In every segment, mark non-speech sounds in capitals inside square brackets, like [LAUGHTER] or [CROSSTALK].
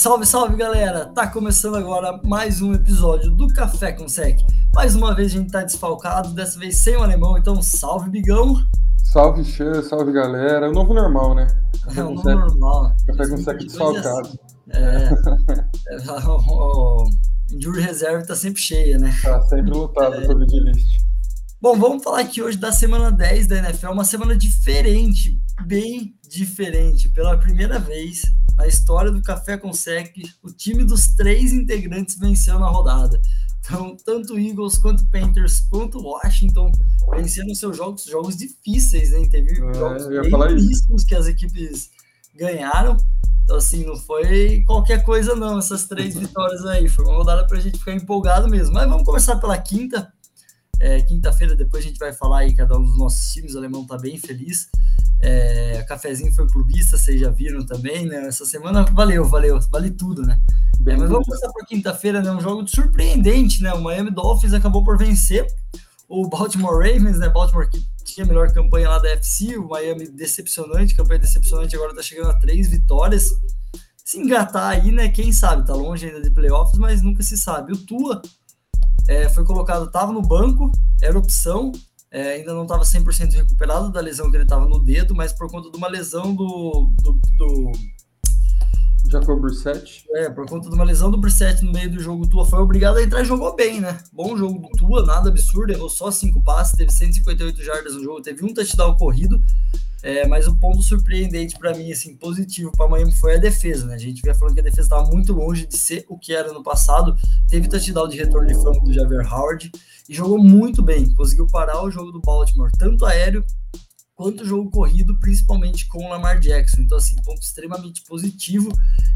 Salve, salve galera! Tá começando agora mais um episódio do Café com Sec. Mais uma vez a gente tá desfalcado, dessa vez sem o alemão, então salve Bigão! Salve Xan, salve galera. É o novo normal, né? Café é o novo sec, normal. Café com Sec desfalcado. É, é, o, o Injury Reserve tá sempre cheia, né? Tá sempre lotado é, Covid list. Bom, vamos falar aqui hoje da semana 10 da NFL, uma semana diferente, bem diferente. Pela primeira vez, na história do Café com Sec, o time dos três integrantes venceu na rodada. Então, tanto Eagles quanto Panthers quanto Washington venceram seus jogos, jogos difíceis, né? Teve é, jogos difíceis que as equipes ganharam. Então, assim, não foi qualquer coisa, não, essas três [LAUGHS] vitórias aí. Foi uma rodada para a gente ficar empolgado mesmo. Mas vamos começar pela quinta. É, Quinta-feira, depois a gente vai falar aí, cada um dos nossos times. O alemão tá bem feliz. É, cafezinho foi clubista, vocês já viram também, né? Essa semana valeu, valeu, vale tudo, né? É, mas vamos passar para quinta-feira, né? Um jogo surpreendente, né? O Miami Dolphins acabou por vencer o Baltimore Ravens, né? Baltimore que tinha a melhor campanha lá da FC, o Miami decepcionante, campanha decepcionante, agora tá chegando a três vitórias. Se engatar aí, né? Quem sabe? Tá longe ainda de playoffs, mas nunca se sabe. O Tua é, foi colocado, tava no banco, era opção, é, ainda não estava 100% recuperado da lesão que ele estava no dedo, mas por conta de uma lesão do, do, do Jacob Brissett. É, por conta de uma lesão do Brissett no meio do jogo, Tua foi obrigado a entrar e jogou bem, né? Bom jogo do Tua, nada absurdo, errou só cinco passes, teve 158 jardas no jogo, teve um touchdown corrido, é, mas o ponto surpreendente para mim, assim, positivo para Miami foi a defesa, né? A gente via falando que a defesa estava muito longe de ser o que era no passado. Teve touchdown de retorno de fama do Javier Howard e jogou muito bem. Conseguiu parar o jogo do Baltimore, tanto aéreo quanto jogo corrido, principalmente com o Lamar Jackson. Então, assim, ponto extremamente positivo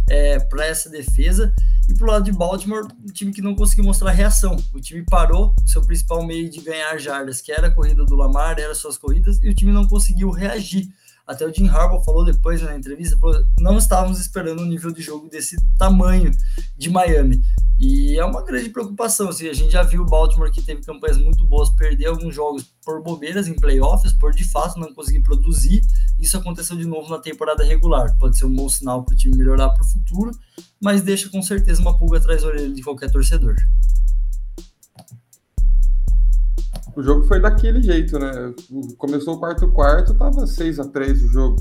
é, para essa defesa. E pro lado de Baltimore, um time que não conseguiu mostrar reação. O time parou, seu principal meio de ganhar jardas, que era a corrida do Lamar, eram suas corridas, e o time não conseguiu reagir. Até o Jim Harbaugh falou depois né, na entrevista, falou, não estávamos esperando um nível de jogo desse tamanho de Miami. E é uma grande preocupação. Assim, a gente já viu o Baltimore que teve campanhas muito boas, perder alguns jogos por bobeiras em playoffs, por de fato não conseguir produzir. Isso aconteceu de novo na temporada regular. Pode ser um bom sinal para o time melhorar para o futuro, mas deixa com certeza uma pulga atrás da orelha de qualquer torcedor. O jogo foi daquele jeito, né? Começou o quarto quarto, tava 6 a 3 o jogo.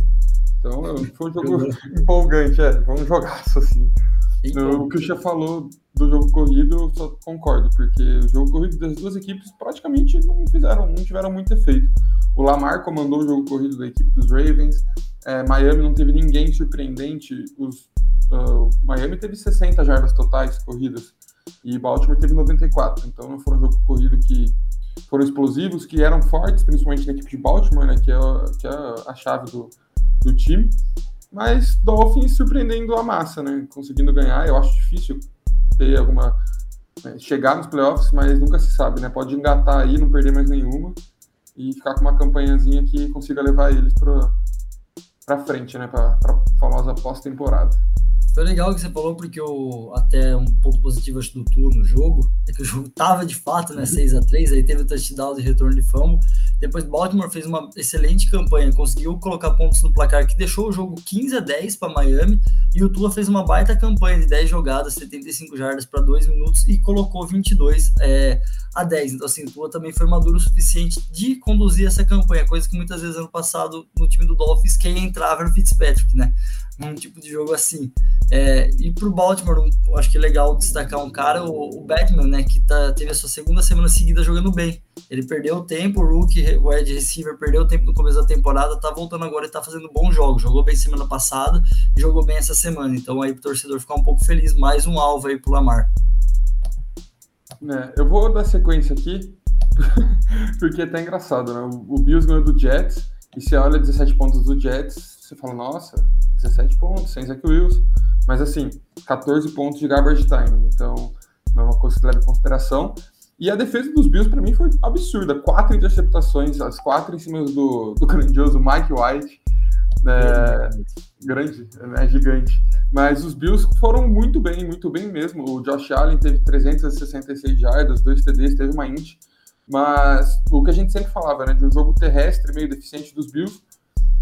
Então foi um jogo empolgante, é. Foi um jogaço, assim. O que o Chia falou do jogo corrido, eu só concordo, porque o jogo corrido das duas equipes praticamente não fizeram, não tiveram muito efeito. O Lamar comandou o jogo corrido da equipe dos Ravens. É, Miami não teve ninguém surpreendente. Os, uh, Miami teve 60 jardas totais corridas e Baltimore teve 94. Então não foi um jogo corrido que foram explosivos, que eram fortes, principalmente na equipe de Baltimore, né, que é, que é a chave do, do time. Mas Dolphins surpreendendo a massa, né? Conseguindo ganhar. Eu acho difícil ter alguma. Né, chegar nos playoffs, mas nunca se sabe, né? Pode engatar aí, não perder mais nenhuma e ficar com uma campanhazinha que consiga levar eles para frente, né? Para a famosa pós-temporada. Foi legal que você falou, porque eu, até um ponto positivo acho, do Tua no jogo, é que o jogo [LAUGHS] tava de fato, né, 6 a 3 aí teve o touchdown de retorno de fumble, depois Baltimore fez uma excelente campanha, conseguiu colocar pontos no placar que deixou o jogo 15 a 10 para Miami, e o Tua fez uma baita campanha de 10 jogadas, 75 jardas para 2 minutos e colocou 22 é, a 10. Então assim, o Tua também foi maduro o suficiente de conduzir essa campanha, coisa que muitas vezes ano passado no time do Dolphins quem entrava era o Fitzpatrick, né? Um tipo de jogo assim. É, e para o Baltimore, um, acho que é legal destacar um cara, o, o Batman, né, que tá, teve a sua segunda semana seguida jogando bem. Ele perdeu tempo, o rookie, o Ed receiver perdeu tempo no começo da temporada, tá voltando agora e tá fazendo bons jogos. Jogou bem semana passada e jogou bem essa semana. Então aí pro torcedor ficar um pouco feliz, mais um alvo aí pro Lamar. É, eu vou dar sequência aqui, [LAUGHS] porque é até engraçado, né? O Bills ganhou do Jets, e você olha 17 pontos do Jets, você fala, nossa, 17 pontos, sem Zach Wilson. Mas assim, 14 pontos de garbage time, então não é uma coisa que leva em consideração. E a defesa dos Bills, para mim, foi absurda. Quatro interceptações, as quatro em cima do, do [LAUGHS] grandioso Mike White. É, grande, né, gigante. Mas os Bills foram muito bem, muito bem mesmo. O Josh Allen teve 366 jardas, dois TDs, teve uma int. Mas o que a gente sempre falava, né, de um jogo terrestre meio deficiente dos Bills,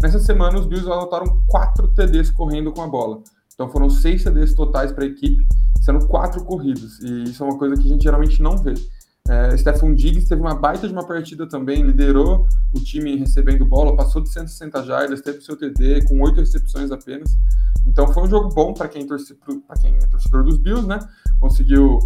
nessa semana os Bills anotaram quatro TDs correndo com a bola. Então foram seis CDs totais para a equipe, sendo quatro corridos. E isso é uma coisa que a gente geralmente não vê. É, Diggs teve uma baita de uma partida também, liderou o time recebendo bola, passou de 160 jardas, teve o seu TD com oito recepções apenas. Então foi um jogo bom para quem, torce, quem é torcedor dos Bills, né? Conseguiu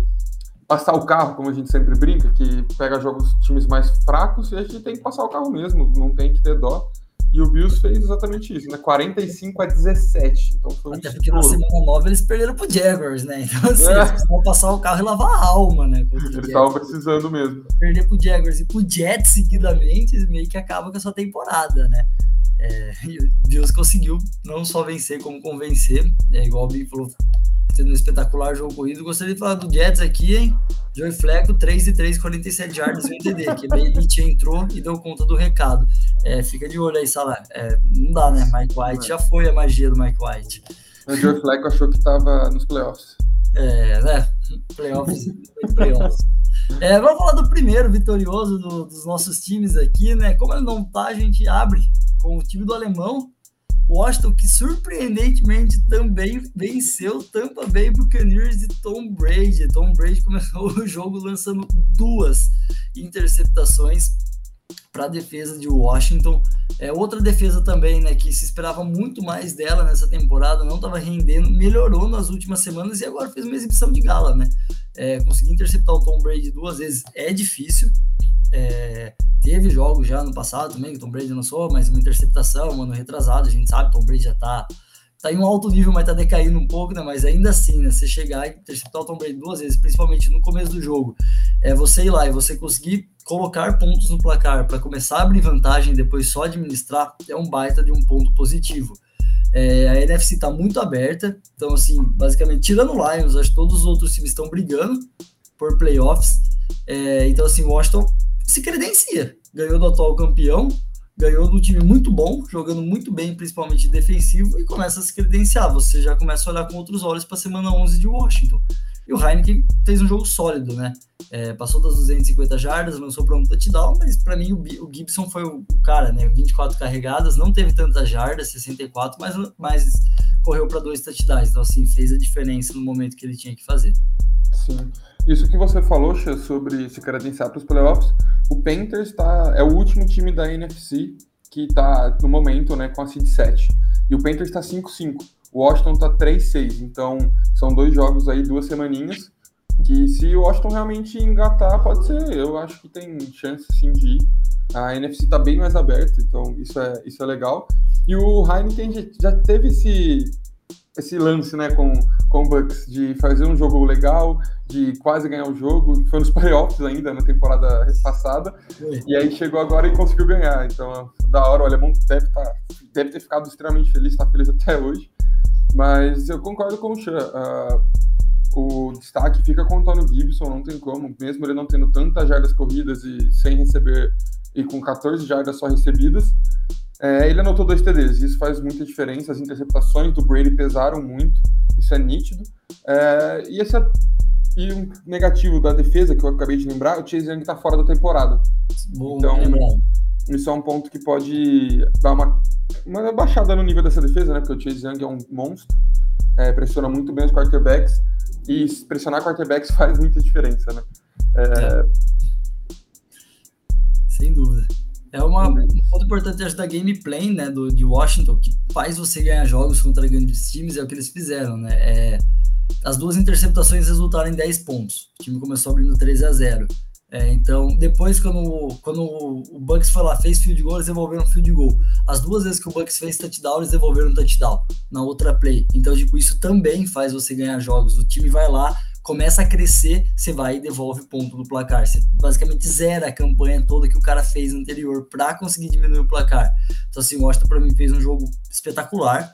passar o carro, como a gente sempre brinca, que pega jogos times mais fracos e a gente tem que passar o carro mesmo, não tem que ter dó. E o Bills fez exatamente isso, né? 45 a 17. Então foi um Até porque na semana 9 eles perderam pro Jaguars, né? Então, assim, é. eles precisavam passar o carro e lavar a alma, né? Eles estavam precisando mesmo. Perder pro Jaguars e pro Jets seguidamente, meio que acaba com a sua temporada, né? É, e Bills conseguiu não só vencer, como convencer. É igual o Big falou, tendo um espetacular jogo corrido. Gostaria de falar do Jets aqui, hein? Joey Fleco, 3 de 3, 47 yardas no TD, que a Elite entrou e deu conta do recado. É, fica de olho aí, Salah. É, não dá, né? Mike White já foi a magia do Mike White. O Joey Fleco achou que estava nos playoffs. É, né? Playoffs, playoffs. É, vamos falar do primeiro vitorioso do, dos nossos times aqui, né? Como ele não tá, a gente abre com o time do alemão, Washington, que surpreendentemente também venceu Tampa Bay Buccaneers e Tom Brady. Tom Brady começou [LAUGHS] o jogo lançando duas interceptações para a defesa de Washington. É outra defesa também, né, que se esperava muito mais dela nessa temporada, não estava rendendo, melhorou nas últimas semanas e agora fez uma exibição de gala, né? É, conseguir interceptar o Tom Brady duas vezes é difícil. É, teve jogos já no passado também, que o Tom Brady lançou, mas uma interceptação, um ano retrasado, a gente sabe, Tom Brady já tá, tá em um alto nível, mas tá decaindo um pouco, né? Mas ainda assim, né? Você chegar e interceptar o Tom Brady duas vezes, principalmente no começo do jogo, é você ir lá e você conseguir colocar pontos no placar para começar a abrir vantagem e depois só administrar, é um baita de um ponto positivo. É, a NFC está muito aberta, então, assim, basicamente, tirando o Lions, acho que todos os outros times estão brigando por playoffs. É, então, assim, Washington se credencia. Ganhou do atual campeão, ganhou do time muito bom, jogando muito bem, principalmente defensivo, e começa a se credenciar. Você já começa a olhar com outros olhos para a semana 11 de Washington. E o Heineken fez um jogo sólido, né? É, passou das 250 jardas, lançou para um touchdown, mas para mim o, Gibson foi o, o, cara, né? 24 carregadas, não teve tantas jardas, 64, mas, mas correu para dois touchdowns. Então, assim, fez a diferença no momento que ele tinha que fazer. Sim. Isso que você falou, Xê, sobre se credenciar para os playoffs, o Panthers tá, é o último time da NFC que está no momento né, com a seed 7. E o Panthers está 5-5. O Washington está 3-6. Então, são dois jogos aí, duas semaninhas. Que se o Washington realmente engatar, pode ser. Eu acho que tem chance sim de ir. A NFC está bem mais aberta, então isso é, isso é legal. E o Heineken já teve esse, esse lance né, com, com o Bucks de fazer um jogo legal, de quase ganhar o jogo, foi nos [LAUGHS] playoffs ainda na temporada passada, e aí chegou agora e conseguiu ganhar. Então, da hora, o alemão deve, tá, deve ter ficado extremamente feliz, está feliz até hoje. Mas eu concordo com o Chan. Uh, o destaque fica com o Antônio Gibson, não tem como, mesmo ele não tendo tantas jardas corridas e sem receber, e com 14 jardas só recebidas, é, ele anotou dois TDs, isso faz muita diferença. As interceptações do Brady pesaram muito, isso é nítido. É, e, esse, é, e um negativo da defesa, que eu acabei de lembrar, o Chase Young está fora da temporada. Bom, então, lembrar. isso é um ponto que pode dar uma, uma baixada no nível dessa defesa, né? Porque o Chase Young é um monstro, é, pressiona muito bem os quarterbacks, e pressionar quarterbacks [LAUGHS] faz muita diferença, né? É, é. Sem dúvida. É uma, um ponto importante acho, da gameplay né, do, de Washington, que faz você ganhar jogos contra grandes times, é o que eles fizeram. Né? É, as duas interceptações resultaram em 10 pontos. O time começou abrindo 13 a 0. É, então, depois, quando, quando o Bucks foi lá, fez field goal, eles devolveram field goal. As duas vezes que o Bucks fez touchdown, eles devolveram touchdown na outra play. Então, tipo, isso também faz você ganhar jogos. O time vai lá, começa a crescer, você vai e devolve ponto no placar. Você basicamente zera a campanha toda que o cara fez anterior para conseguir diminuir o placar. Então, assim, o Washington para mim fez um jogo espetacular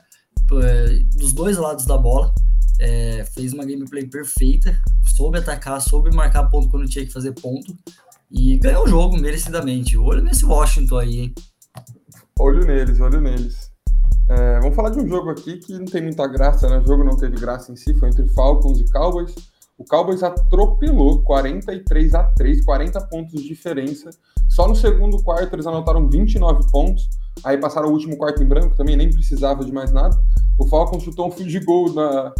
dos dois lados da bola. É, fez uma gameplay perfeita, soube atacar, soube marcar ponto quando tinha que fazer ponto e ganhou o jogo merecidamente. Olho nesse Washington aí, hein? Olho neles, olho neles. É, vamos falar de um jogo aqui que não tem muita graça, né? O jogo não teve graça em si, foi entre Falcons e Cowboys. O Cowboys atropelou 43 a 3, 40 pontos de diferença. Só no segundo quarto eles anotaram 29 pontos. Aí passaram o último quarto em branco, também nem precisava de mais nada. O Falcons chutou um field goal na,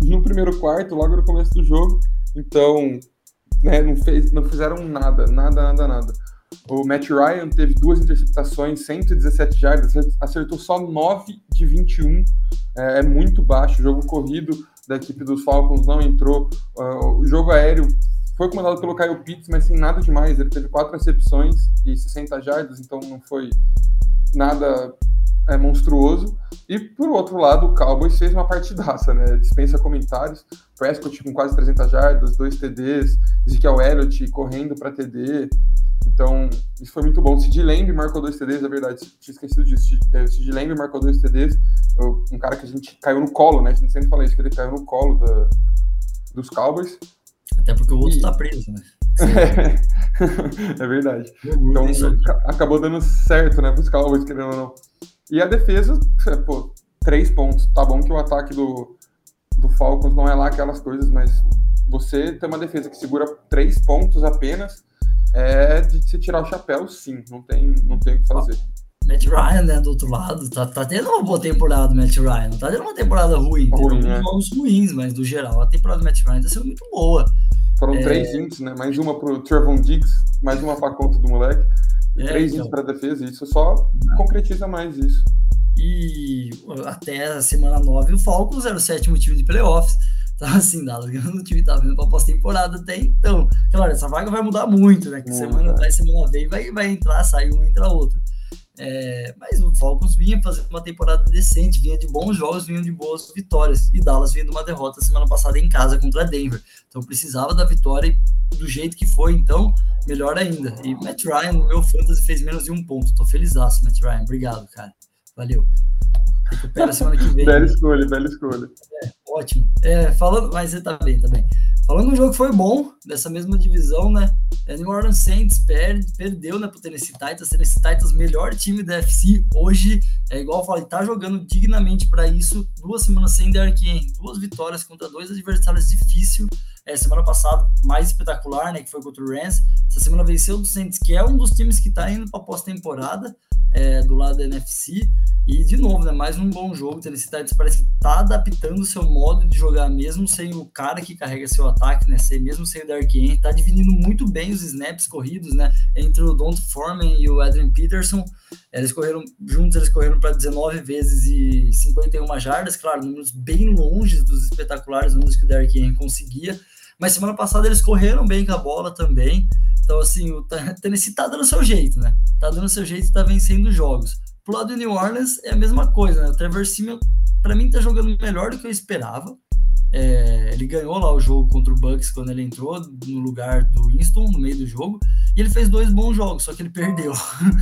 no primeiro quarto, logo no começo do jogo. Então, né, não, fez, não fizeram nada, nada, nada, nada. O Matt Ryan teve duas interceptações, 117 jardas, acertou só 9 de 21, é, é muito baixo. O jogo corrido da equipe dos Falcons não entrou. Uh, o jogo aéreo foi comandado pelo Kyle Pitts, mas sem nada demais. Ele teve quatro recepções e 60 jardas, então não foi nada é, monstruoso. E por outro lado, o Cowboys fez uma partidaça, né? Dispensa comentários. Prescott com quase 300 jardas, dois TDs, Ezekiel Elliott correndo para TD. Então, isso foi muito bom. O Sid Lamb marcou dois TDs, é verdade, tinha esquecido disso. O é, Sid Lamb marcou dois TDs. Um cara que a gente caiu no colo, né? A gente sempre fala isso, que ele caiu no colo da, dos Cowboys. Até porque o outro e... tá preso, né? [LAUGHS] é verdade. Então acabou dando certo, né, pros Cowboys, querendo ou não. E a defesa, pô, três pontos. Tá bom que o ataque do, do Falcons não é lá aquelas coisas, mas você ter uma defesa que segura três pontos apenas é de se tirar o chapéu, sim. Não tem, não tem o que fazer. Matt Ryan, né, do outro lado, tá, tá tendo uma boa temporada do Matt Ryan. Não tá tendo uma temporada ruim. Tem né? jogos ruins, mas no geral, a temporada do Matt Ryan tá sendo muito boa. Foram é... três ints, né? Mais uma pro Trevon Diggs, mais uma pra conta do moleque. E é, três então... ints pra defesa. Isso só concretiza mais isso. E até a semana 9 o Falcons era o sétimo time de playoffs. Então, assim, Dallas o time tá vindo pra pós-temporada até então. Claro, essa vaga vai mudar muito, né? Que semana vai, semana vem, vai, vai entrar, sai um, entra outro. É, mas o Falcons vinha fazendo uma temporada decente, vinha de bons jogos, vinha de boas vitórias. E Dallas vinha de uma derrota semana passada em casa contra Denver. Então precisava da vitória do jeito que foi, então melhor ainda. E Matt Ryan, no meu fantasy, fez menos de um ponto. Tô feliz, Matt Ryan. Obrigado, cara. Valeu. Recupera semana que vem. bela escolha, bela escolha. É, ótimo. É, falando, mas você tá bem, tá bem. Falando um jogo que foi bom, dessa mesma divisão, né? É New Orleans Saints perde, perdeu né, pro Tennessee Titans. Tennessee Titans, melhor time da FC. Hoje, é igual eu falei, tá jogando dignamente para isso. Duas semanas sem Derrick Henry, duas vitórias contra dois adversários difíceis. É, semana passada, mais espetacular, né? Que foi contra o Rams. Essa semana venceu o Saints, que é um dos times que tá indo pra pós-temporada é, do lado da NFC. E, de novo, né, mais um bom jogo. Tennessee Titans parece que tá adaptando o seu modo de jogar, mesmo sem o cara que carrega seu ataque, né? Sem, mesmo sem o Dark Henry. Tá dividindo muito bem os snaps corridos, né? Entre o Don Foreman e o Adrian Peterson. Eles correram juntos, eles correram para 19 vezes e 51 jardas. Claro, números bem longe dos espetaculares números que o Dark Henry conseguia. Mas semana passada eles correram bem com a bola também. Então, assim, o [LAUGHS] Tennessee tá dando seu jeito, né? Tá dando seu jeito e tá vencendo jogos. Pro lado do New Orleans é a mesma coisa, né? O Trevor Simeon, para mim, tá jogando melhor do que eu esperava. É, ele ganhou lá o jogo contra o Bucks quando ele entrou no lugar do Winston no meio do jogo e ele fez dois bons jogos, só que ele perdeu.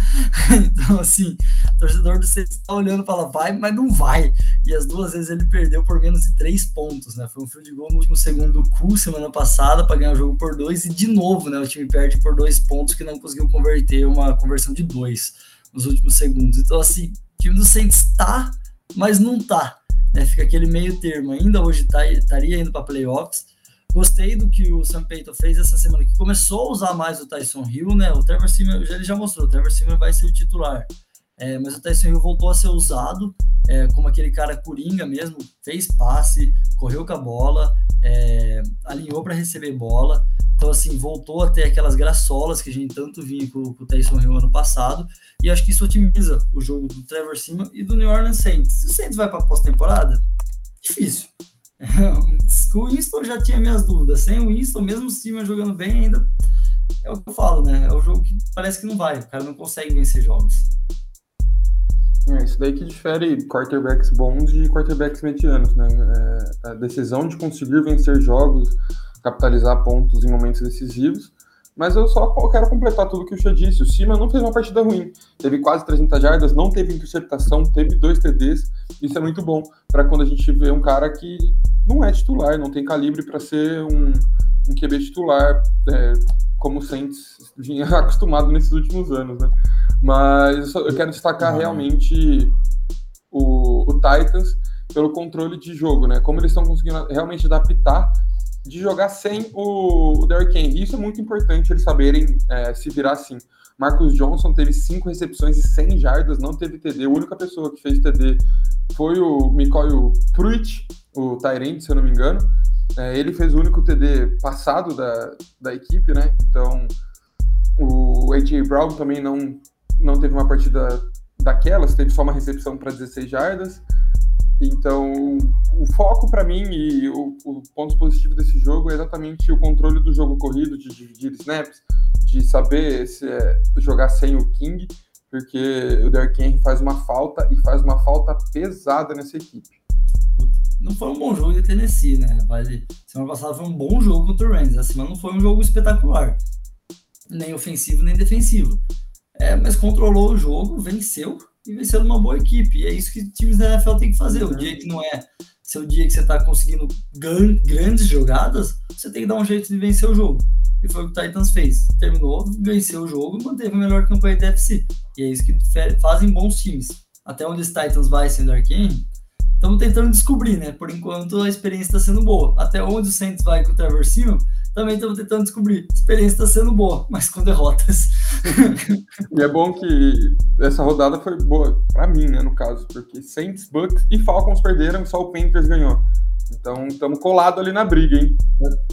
[LAUGHS] então, assim, o torcedor do Saints está olhando e fala, vai, mas não vai. E as duas vezes ele perdeu por menos de três pontos, né? Foi um field goal no último segundo do Cu semana passada para ganhar o jogo por dois e de novo, né? O time perde por dois pontos que não conseguiu converter uma conversão de dois nos últimos segundos. Então, assim, o time do Saints tá, mas não tá né? Fica aquele meio termo. Ainda hoje tá, estaria indo para playoffs. Gostei do que o Sam Payton fez essa semana, que começou a usar mais o Tyson Hill, né? O Trevor Simon, ele já mostrou, o Trevor Simon vai ser o titular. É, mas o Tyson Hill voltou a ser usado é, como aquele cara coringa mesmo, fez passe, correu com a bola, é, alinhou para receber bola. Então, assim, voltou a ter aquelas graçolas que a gente tanto vinha com, com o Tyson Hill ano passado. E acho que isso otimiza o jogo do Trevor Simon e do New Orleans Saints. Se o Saints vai para pós-temporada, difícil. [LAUGHS] com o Winston já tinha minhas dúvidas. Sem o Winston, mesmo o Simon jogando bem, ainda é o que eu falo, né? É o jogo que parece que não vai. O cara não consegue vencer jogos. É, isso daí que difere quarterbacks bons de quarterbacks medianos, né? É, a decisão de conseguir vencer jogos capitalizar pontos em momentos decisivos. Mas eu só quero completar tudo que o Xia disse. O Cima não fez uma partida ruim. Teve quase 300 jardas, não teve interceptação, teve dois TDs. Isso é muito bom para quando a gente vê um cara que não é titular, não tem calibre para ser um, um QB titular, é, como o Saints vinha [LAUGHS] acostumado nesses últimos anos. Né? Mas eu, quero destacar realmente o, o Titans pelo controle de jogo, né? Como eles estão conseguindo realmente adaptar de jogar sem o, o Derrick Henry. Isso é muito importante eles saberem é, se virar assim. Marcus Johnson teve cinco recepções e 100 jardas, não teve TD. A única pessoa que fez TD foi o Mikoy Pruitt, o Tyrant, se eu não me engano. É, ele fez o único TD passado da, da equipe, né? Então, o A.J. Brown também não, não teve uma partida daquelas, teve só uma recepção para 16 jardas. Então, o foco para mim e o, o, ponto positivo desse jogo é exatamente o controle do jogo corrido, de dividir snaps, de saber se é, jogar sem o King, porque o Derrick Henry faz uma falta e faz uma falta pesada nessa equipe. Não foi um bom jogo de Tennessee, né? Semana passada foi um bom jogo contra o Rams. Essa não foi um jogo espetacular, nem ofensivo nem defensivo. É, mas controlou o jogo, venceu e vencer uma boa equipe. E é isso que times da NFL tem que fazer. O dia que não é seu dia que você está conseguindo grandes jogadas, você tem que dar um jeito de vencer o jogo. E foi o que o Titans fez. Terminou, venceu o jogo e manteve a melhor campanha da FC. E é isso que fazem bons times. Até onde os Titans vai sendo Arkane, estamos tentando descobrir, né? Por enquanto a experiência está sendo boa. Até onde o Saints vai com o Trevor também estamos tentando descobrir. A experiência está sendo boa, mas com derrotas. [LAUGHS] e é bom que essa rodada foi boa para mim, né, no caso, porque Saints, Bucks e Falcons perderam e só o Panthers ganhou. Então estamos colados ali na briga, hein?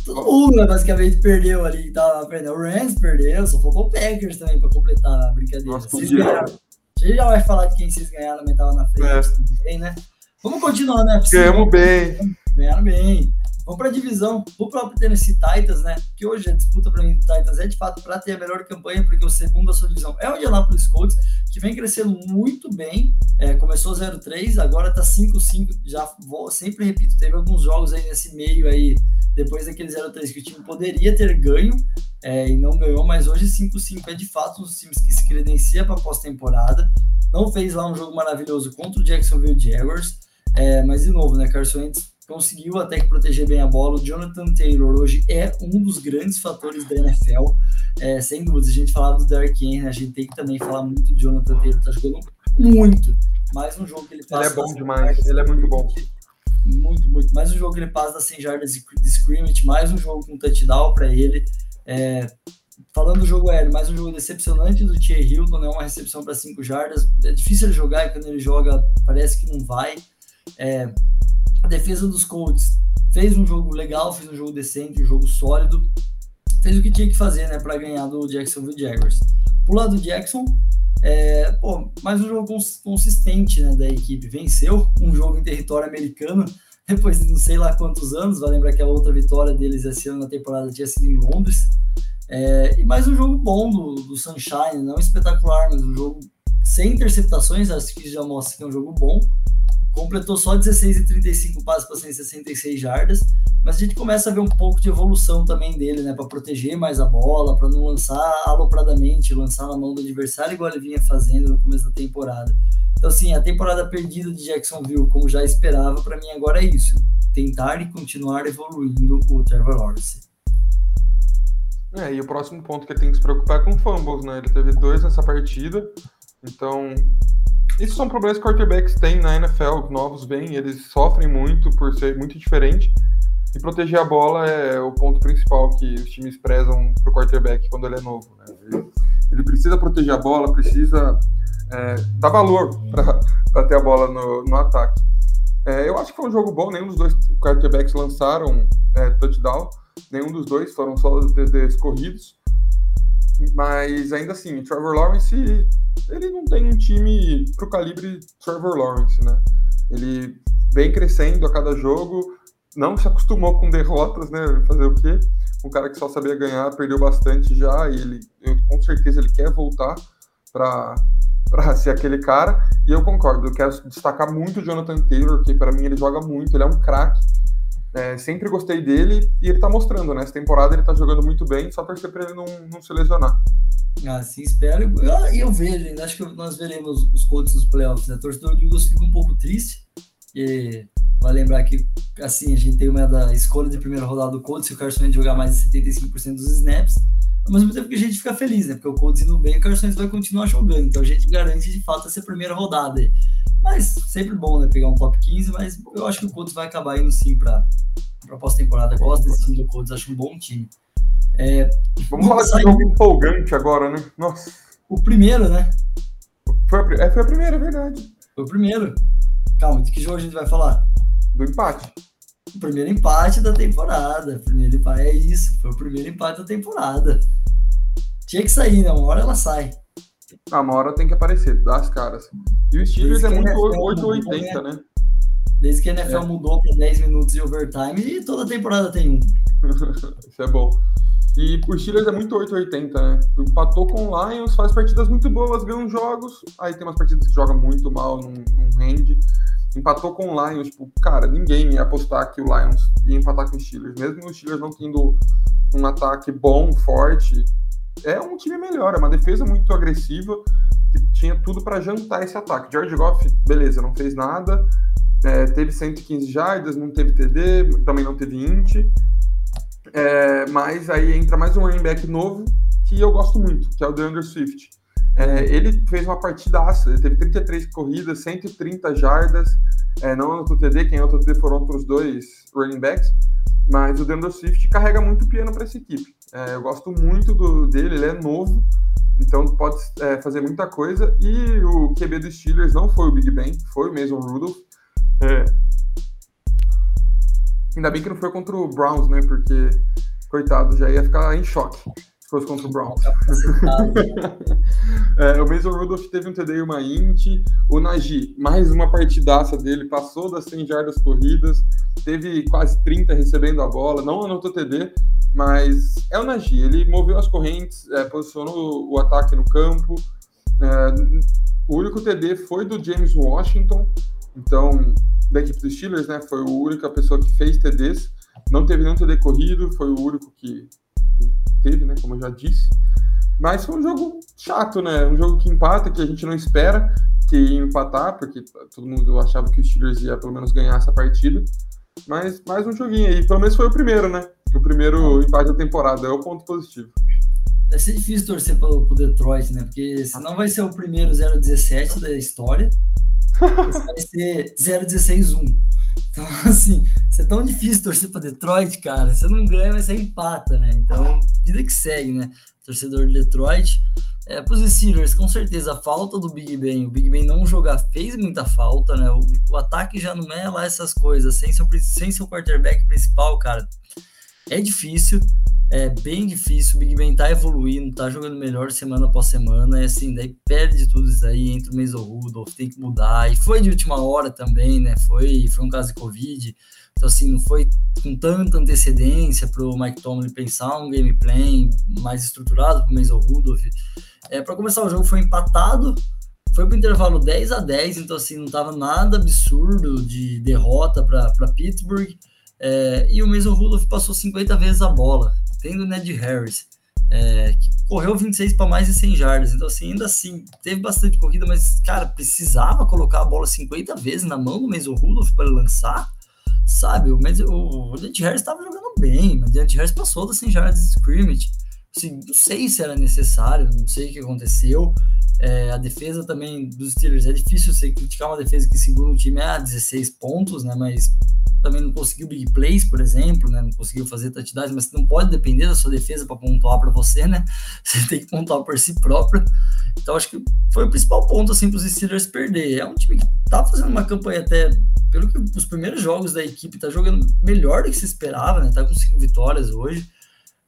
Mundo né, basicamente perdeu ali, tá perdendo. O Rams perdeu, só faltou o Packers também para completar a brincadeira. Nossa, vocês ganharam. A gente já vai falar de quem vocês ganharam, mas tava na frente é. também, né? Vamos continuar, né? Ganhamos bem. Ganharam bem. Vamos para a divisão, o próprio Tennessee Titans, né? Que hoje a disputa para mim do Titans é de fato para ter a melhor campanha, porque o segundo da sua divisão é o Indianapolis Colts, que vem crescendo muito bem. É, começou 0-3, agora está 5-5. Já vou, sempre repito, teve alguns jogos aí nesse meio aí, depois daquele 0-3, que o time poderia ter ganho é, e não ganhou, mas hoje 5-5 é de fato um dos times que se credencia para pós-temporada. Não fez lá um jogo maravilhoso contra o Jacksonville Jaguars, é, mas de novo, né? Carson Wentz conseguiu até que proteger bem a bola. O Jonathan Taylor hoje é um dos grandes fatores da NFL. É, sem dúvida, a gente falava do Derrick Henry, a gente tem que também falar muito do Jonathan Taylor, tá jogando muito. Mais um jogo que ele passa. Ele é bom demais, ele é muito bom. Muito, muito. Mais um jogo que ele passa das 100 jardas de scrimmage, mais um jogo com touchdown para ele. É, falando do jogo aéreo, mais um jogo decepcionante do Thierry Hilton, né? Uma recepção para 5 jardas. É difícil ele jogar e quando ele joga parece que não vai. É, a defesa dos Colts fez um jogo legal, fez um jogo decente, um jogo sólido, fez o que tinha que fazer, né, para ganhar do Jacksonville Jaguars. Pro lado do Jackson, é, pô, mais um jogo consistente, né, da equipe. Venceu um jogo em território americano [LAUGHS] depois de não sei lá quantos anos. Vai lembrar que a outra vitória deles esse ano na temporada tinha sido em Londres. É, e mais um jogo bom do, do Sunshine, não espetacular, mas um jogo sem interceptações, acho que já mostra que é um jogo bom completou só 16 e 35 passes para 166 jardas, mas a gente começa a ver um pouco de evolução também dele, né, para proteger mais a bola, para não lançar alopradamente, lançar na mão do adversário igual ele vinha fazendo no começo da temporada. Então, assim, a temporada perdida de Jacksonville, como já esperava, para mim agora é isso: tentar e continuar evoluindo o Trevor Lawrence. É, e o próximo ponto que ele tem que se preocupar é com fumbles, né? Ele teve dois nessa partida, então isso são problemas que quarterbacks têm na NFL, novos vêm, eles sofrem muito por ser muito diferente. E proteger a bola é o ponto principal que os times prezam para o quarterback quando ele é novo. Né? Ele, ele, precisa proteger a bola, precisa é, dar valor para ter a bola no, no ataque. É, eu acho que foi um jogo bom, nenhum dos dois quarterbacks lançaram é, touchdown, nenhum dos dois foram só TDs corridos. Mas ainda assim, o Trevor Lawrence, ele não tem um time pro calibre Trevor Lawrence, né? Ele vem crescendo a cada jogo, não se acostumou com derrotas, né? Fazer o quê? Um cara que só sabia ganhar, perdeu bastante já, e ele, eu, com certeza ele quer voltar para para ser aquele cara, e eu concordo, eu quero destacar muito o Jonathan Taylor, que para mim ele joga muito, ele é um craque, é, sempre gostei dele e ele tá mostrando, né? Essa temporada ele tá jogando muito bem, só torcer pra ele não, não se lesionar. Assim espero. E eu, eu, vejo ainda, acho que nós veremos os Colts nos playoffs. Né? A torcedor do Eagles fica um pouco triste. E vai lembrar que, assim, a gente tem uma da escolha de primeira rodada do Colts, se o Carson jogar mais de 75% dos snaps. Ao mesmo tempo que a gente fica feliz, né? Porque o Colts indo bem, o Carson vai continuar jogando. Então a gente garante de fato essa primeira rodada. Mas sempre bom, né? Pegar um top 15, mas eu acho que o Colts vai acabar indo sim para para pós-temporada. Gosto desse time do Colts, acho um bom time. É, Vamos falar de jogo empolgante agora, né? Nossa. O primeiro, né? Foi a, é, foi a primeira, é verdade. Foi o primeiro. Calma, de que jogo a gente vai falar? Do empate. O primeiro empate da temporada. Primeiro empate, é isso. Foi o primeiro empate da temporada. Tinha que sair, né? Uma hora ela sai. Ah, uma hora tem que aparecer, das caras. E o Steelers é muito 880, né? Desde que a NFL é. mudou para 10 minutos de overtime e toda temporada tem um. [LAUGHS] Isso é bom. E o Steelers é muito 880, né? Empatou com o Lions, faz partidas muito boas, ganha uns jogos, aí tem umas partidas que joga muito mal, não, não rende. Empatou com o Lions, tipo, cara, ninguém ia apostar que o Lions ia empatar com o Steelers, mesmo o Steelers não tendo um ataque bom, forte. É um time melhor, é uma defesa muito agressiva, que tinha tudo para jantar esse ataque. George Goff, beleza, não fez nada, é, teve 115 jardas, não teve TD, também não teve int. É, mas aí entra mais um running back novo que eu gosto muito, que é o DeAndre Swift. É, ele fez uma partidaça, ele teve 33 corridas, 130 jardas, é, não no TD, quem é o TD foram outros dois running backs, mas o DeAndre Swift carrega muito piano para essa equipe. É, eu gosto muito do, dele, ele é novo, então pode é, fazer muita coisa. E o QB dos Steelers não foi o Big Ben, foi o Mason Rudolph. É, Ainda bem que não foi contra o Browns, né? Porque, coitado, já ia ficar em choque fosse contra o Browns. [LAUGHS] é, o Mason Rudolph teve um TD e uma int. O Nagy, mais uma partidaça dele, passou das 100 jardas corridas, teve quase 30 recebendo a bola, não anotou TD, mas é o Nagy. Ele moveu as correntes, é, posicionou o ataque no campo. É, o único TD foi do James Washington, então da equipe dos Steelers, né? Foi a única pessoa que fez TDs. Não teve nenhum TD corrido, foi o único que, teve, né? Como eu já disse. Mas foi um jogo chato, né? Um jogo que empata, que a gente não espera que ia empatar, porque todo mundo achava que os Steelers ia pelo menos ganhar essa partida. Mas mais um joguinho aí. Pelo menos foi o primeiro, né? O primeiro empate da temporada. É o ponto positivo. Vai ser difícil torcer para o Detroit, né? Porque senão vai ser o primeiro 0-17 da história [LAUGHS] vai ser 0-16-1. Então, [LAUGHS] assim, isso é tão difícil torcer para Detroit, cara. Você não ganha, mas você empata, né? Então, vida que segue, né? Torcedor de Detroit. É, para os Steelers, com certeza, a falta do Big Ben, o Big Ben não jogar fez muita falta, né? O, o ataque já não é lá essas coisas. Sem seu, sem seu quarterback principal, cara, é difícil é bem difícil. O Big Ben tá evoluindo, tá jogando melhor semana após semana. E assim, daí perde tudo isso aí, entra o Mason Rudolph, tem que mudar. E foi de última hora também, né? Foi, foi um caso de Covid. Então, assim, não foi com tanta antecedência para o Mike Tomlin pensar um gameplay mais estruturado para o Mason Rudolph. É, para começar o jogo foi empatado, foi para o intervalo 10 a 10 então assim, não tava nada absurdo de derrota para Pittsburgh. É, e o Mason Rudolph passou 50 vezes a bola tendo Ned Harris, é, que correu 26 para mais de 100 jardas. Então, assim, ainda assim, teve bastante corrida, mas, cara, precisava colocar a bola 50 vezes na mão do Mason Rudolph para lançar, sabe? O, o, o Ned Harris estava jogando bem, mas o Ned Harris passou das 100 jardas de scrimmage. Assim, não sei se era necessário, não sei o que aconteceu. É, a defesa também dos Steelers é difícil você criticar uma defesa que segura o time a 16 pontos, né? Mas também não conseguiu big plays, por exemplo, né? Não conseguiu fazer touchdowns, mas não pode depender da sua defesa para pontuar para você, né? [LAUGHS] Você tem que pontuar por si próprio. Então acho que foi o principal ponto assim para os Steelers perder. É um time que tá fazendo uma campanha até pelo que os primeiros jogos da equipe tá jogando melhor do que se esperava, né? Tá com vitórias hoje.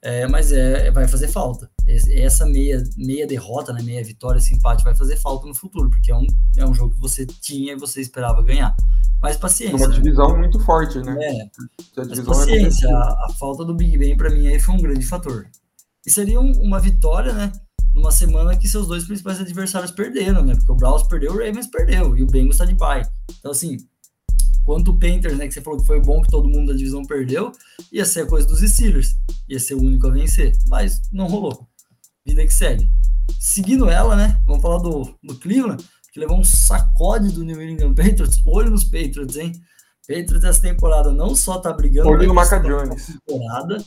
É, mas é, vai fazer falta. Essa meia, meia derrota, né, meia vitória, esse empate vai fazer falta no futuro, porque é um, é um jogo que você tinha e você esperava ganhar. Mas paciência. Uma divisão né? muito forte, né? É. Mas paciência. É a, a, falta do Big Ben, para mim, aí foi um grande fator. E seria um, uma vitória, né? Numa semana que seus dois principais adversários perderam, né? Porque o Browns perdeu, o Ravens perdeu, e o Bengals está de bye. Então, assim, quanto o Panthers, né, que você falou que foi bom que todo mundo da divisão perdeu, ia ser a coisa dos Steelers, ia ser o único a vencer, mas não rolou. Vida que segue. Seguindo ela, né, vamos falar do, do Cleveland, que levou um sacode do New England Patriots, olho nos Patriots, hein? Patriots essa temporada não só tá brigando... Olho no Maca Jones. Temporada,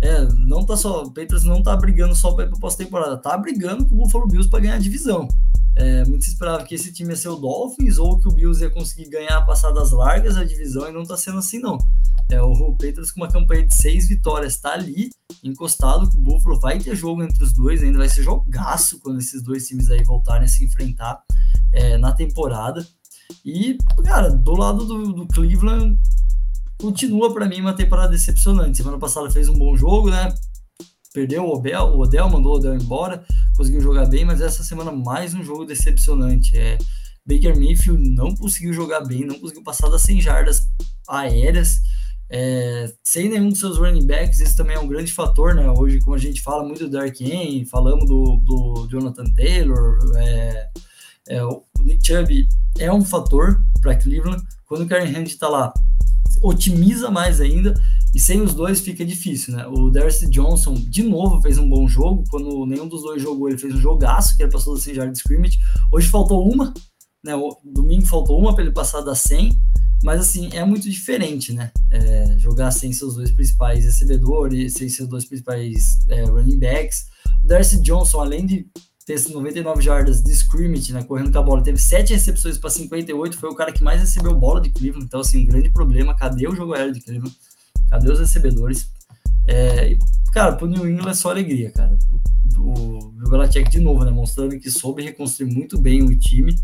é, não tá só, o Patriots não tá brigando só para ir pra pós-temporada, tá brigando com o Buffalo Bills para ganhar a divisão. É, muito se esperava que esse time ia ser o Dolphins ou que o Bills ia conseguir ganhar passadas largas a divisão e não está sendo assim, não. É, o Patriots com uma campanha de seis vitórias está ali, encostado com o Buffalo. Vai ter jogo entre os dois, ainda vai ser jogaço quando esses dois times aí voltarem a se enfrentar é, na temporada. E, cara, do lado do, do Cleveland, continua para mim uma temporada decepcionante. Semana passada fez um bom jogo, né? Perdeu o Odell, o Odell mandou o Odell embora, conseguiu jogar bem, mas essa semana mais um jogo decepcionante. É, Baker Mayfield não conseguiu jogar bem, não conseguiu passar das 100 jardas aéreas, é, sem nenhum dos seus running backs, isso também é um grande fator, né? Hoje, como a gente fala muito do Dark Henry, falamos do, do Jonathan Taylor, é, é, o Nick Chubb é um fator para Cleveland. Quando o Karen Hunt está lá, otimiza mais ainda. E sem os dois fica difícil, né? O Darcy Johnson, de novo, fez um bom jogo. Quando nenhum dos dois jogou, ele fez um jogaço, que ele passou da 100 jardas de scrimmage. Hoje faltou uma, né? O domingo faltou uma para ele passar da 100. Mas, assim, é muito diferente, né? É, jogar sem seus dois principais recebedores, sem seus dois principais é, running backs. O Darcy Johnson, além de ter 99 jardas de scrimmage, né, correndo com a bola, teve 7 recepções para 58, foi o cara que mais recebeu bola de Cleveland, então assim, grande problema, cadê o jogo aéreo de Cleveland? Cadê os recebedores? É, e, cara, pro New England é só alegria, cara. O, o Belichick de novo, né, mostrando que soube reconstruir muito bem o time.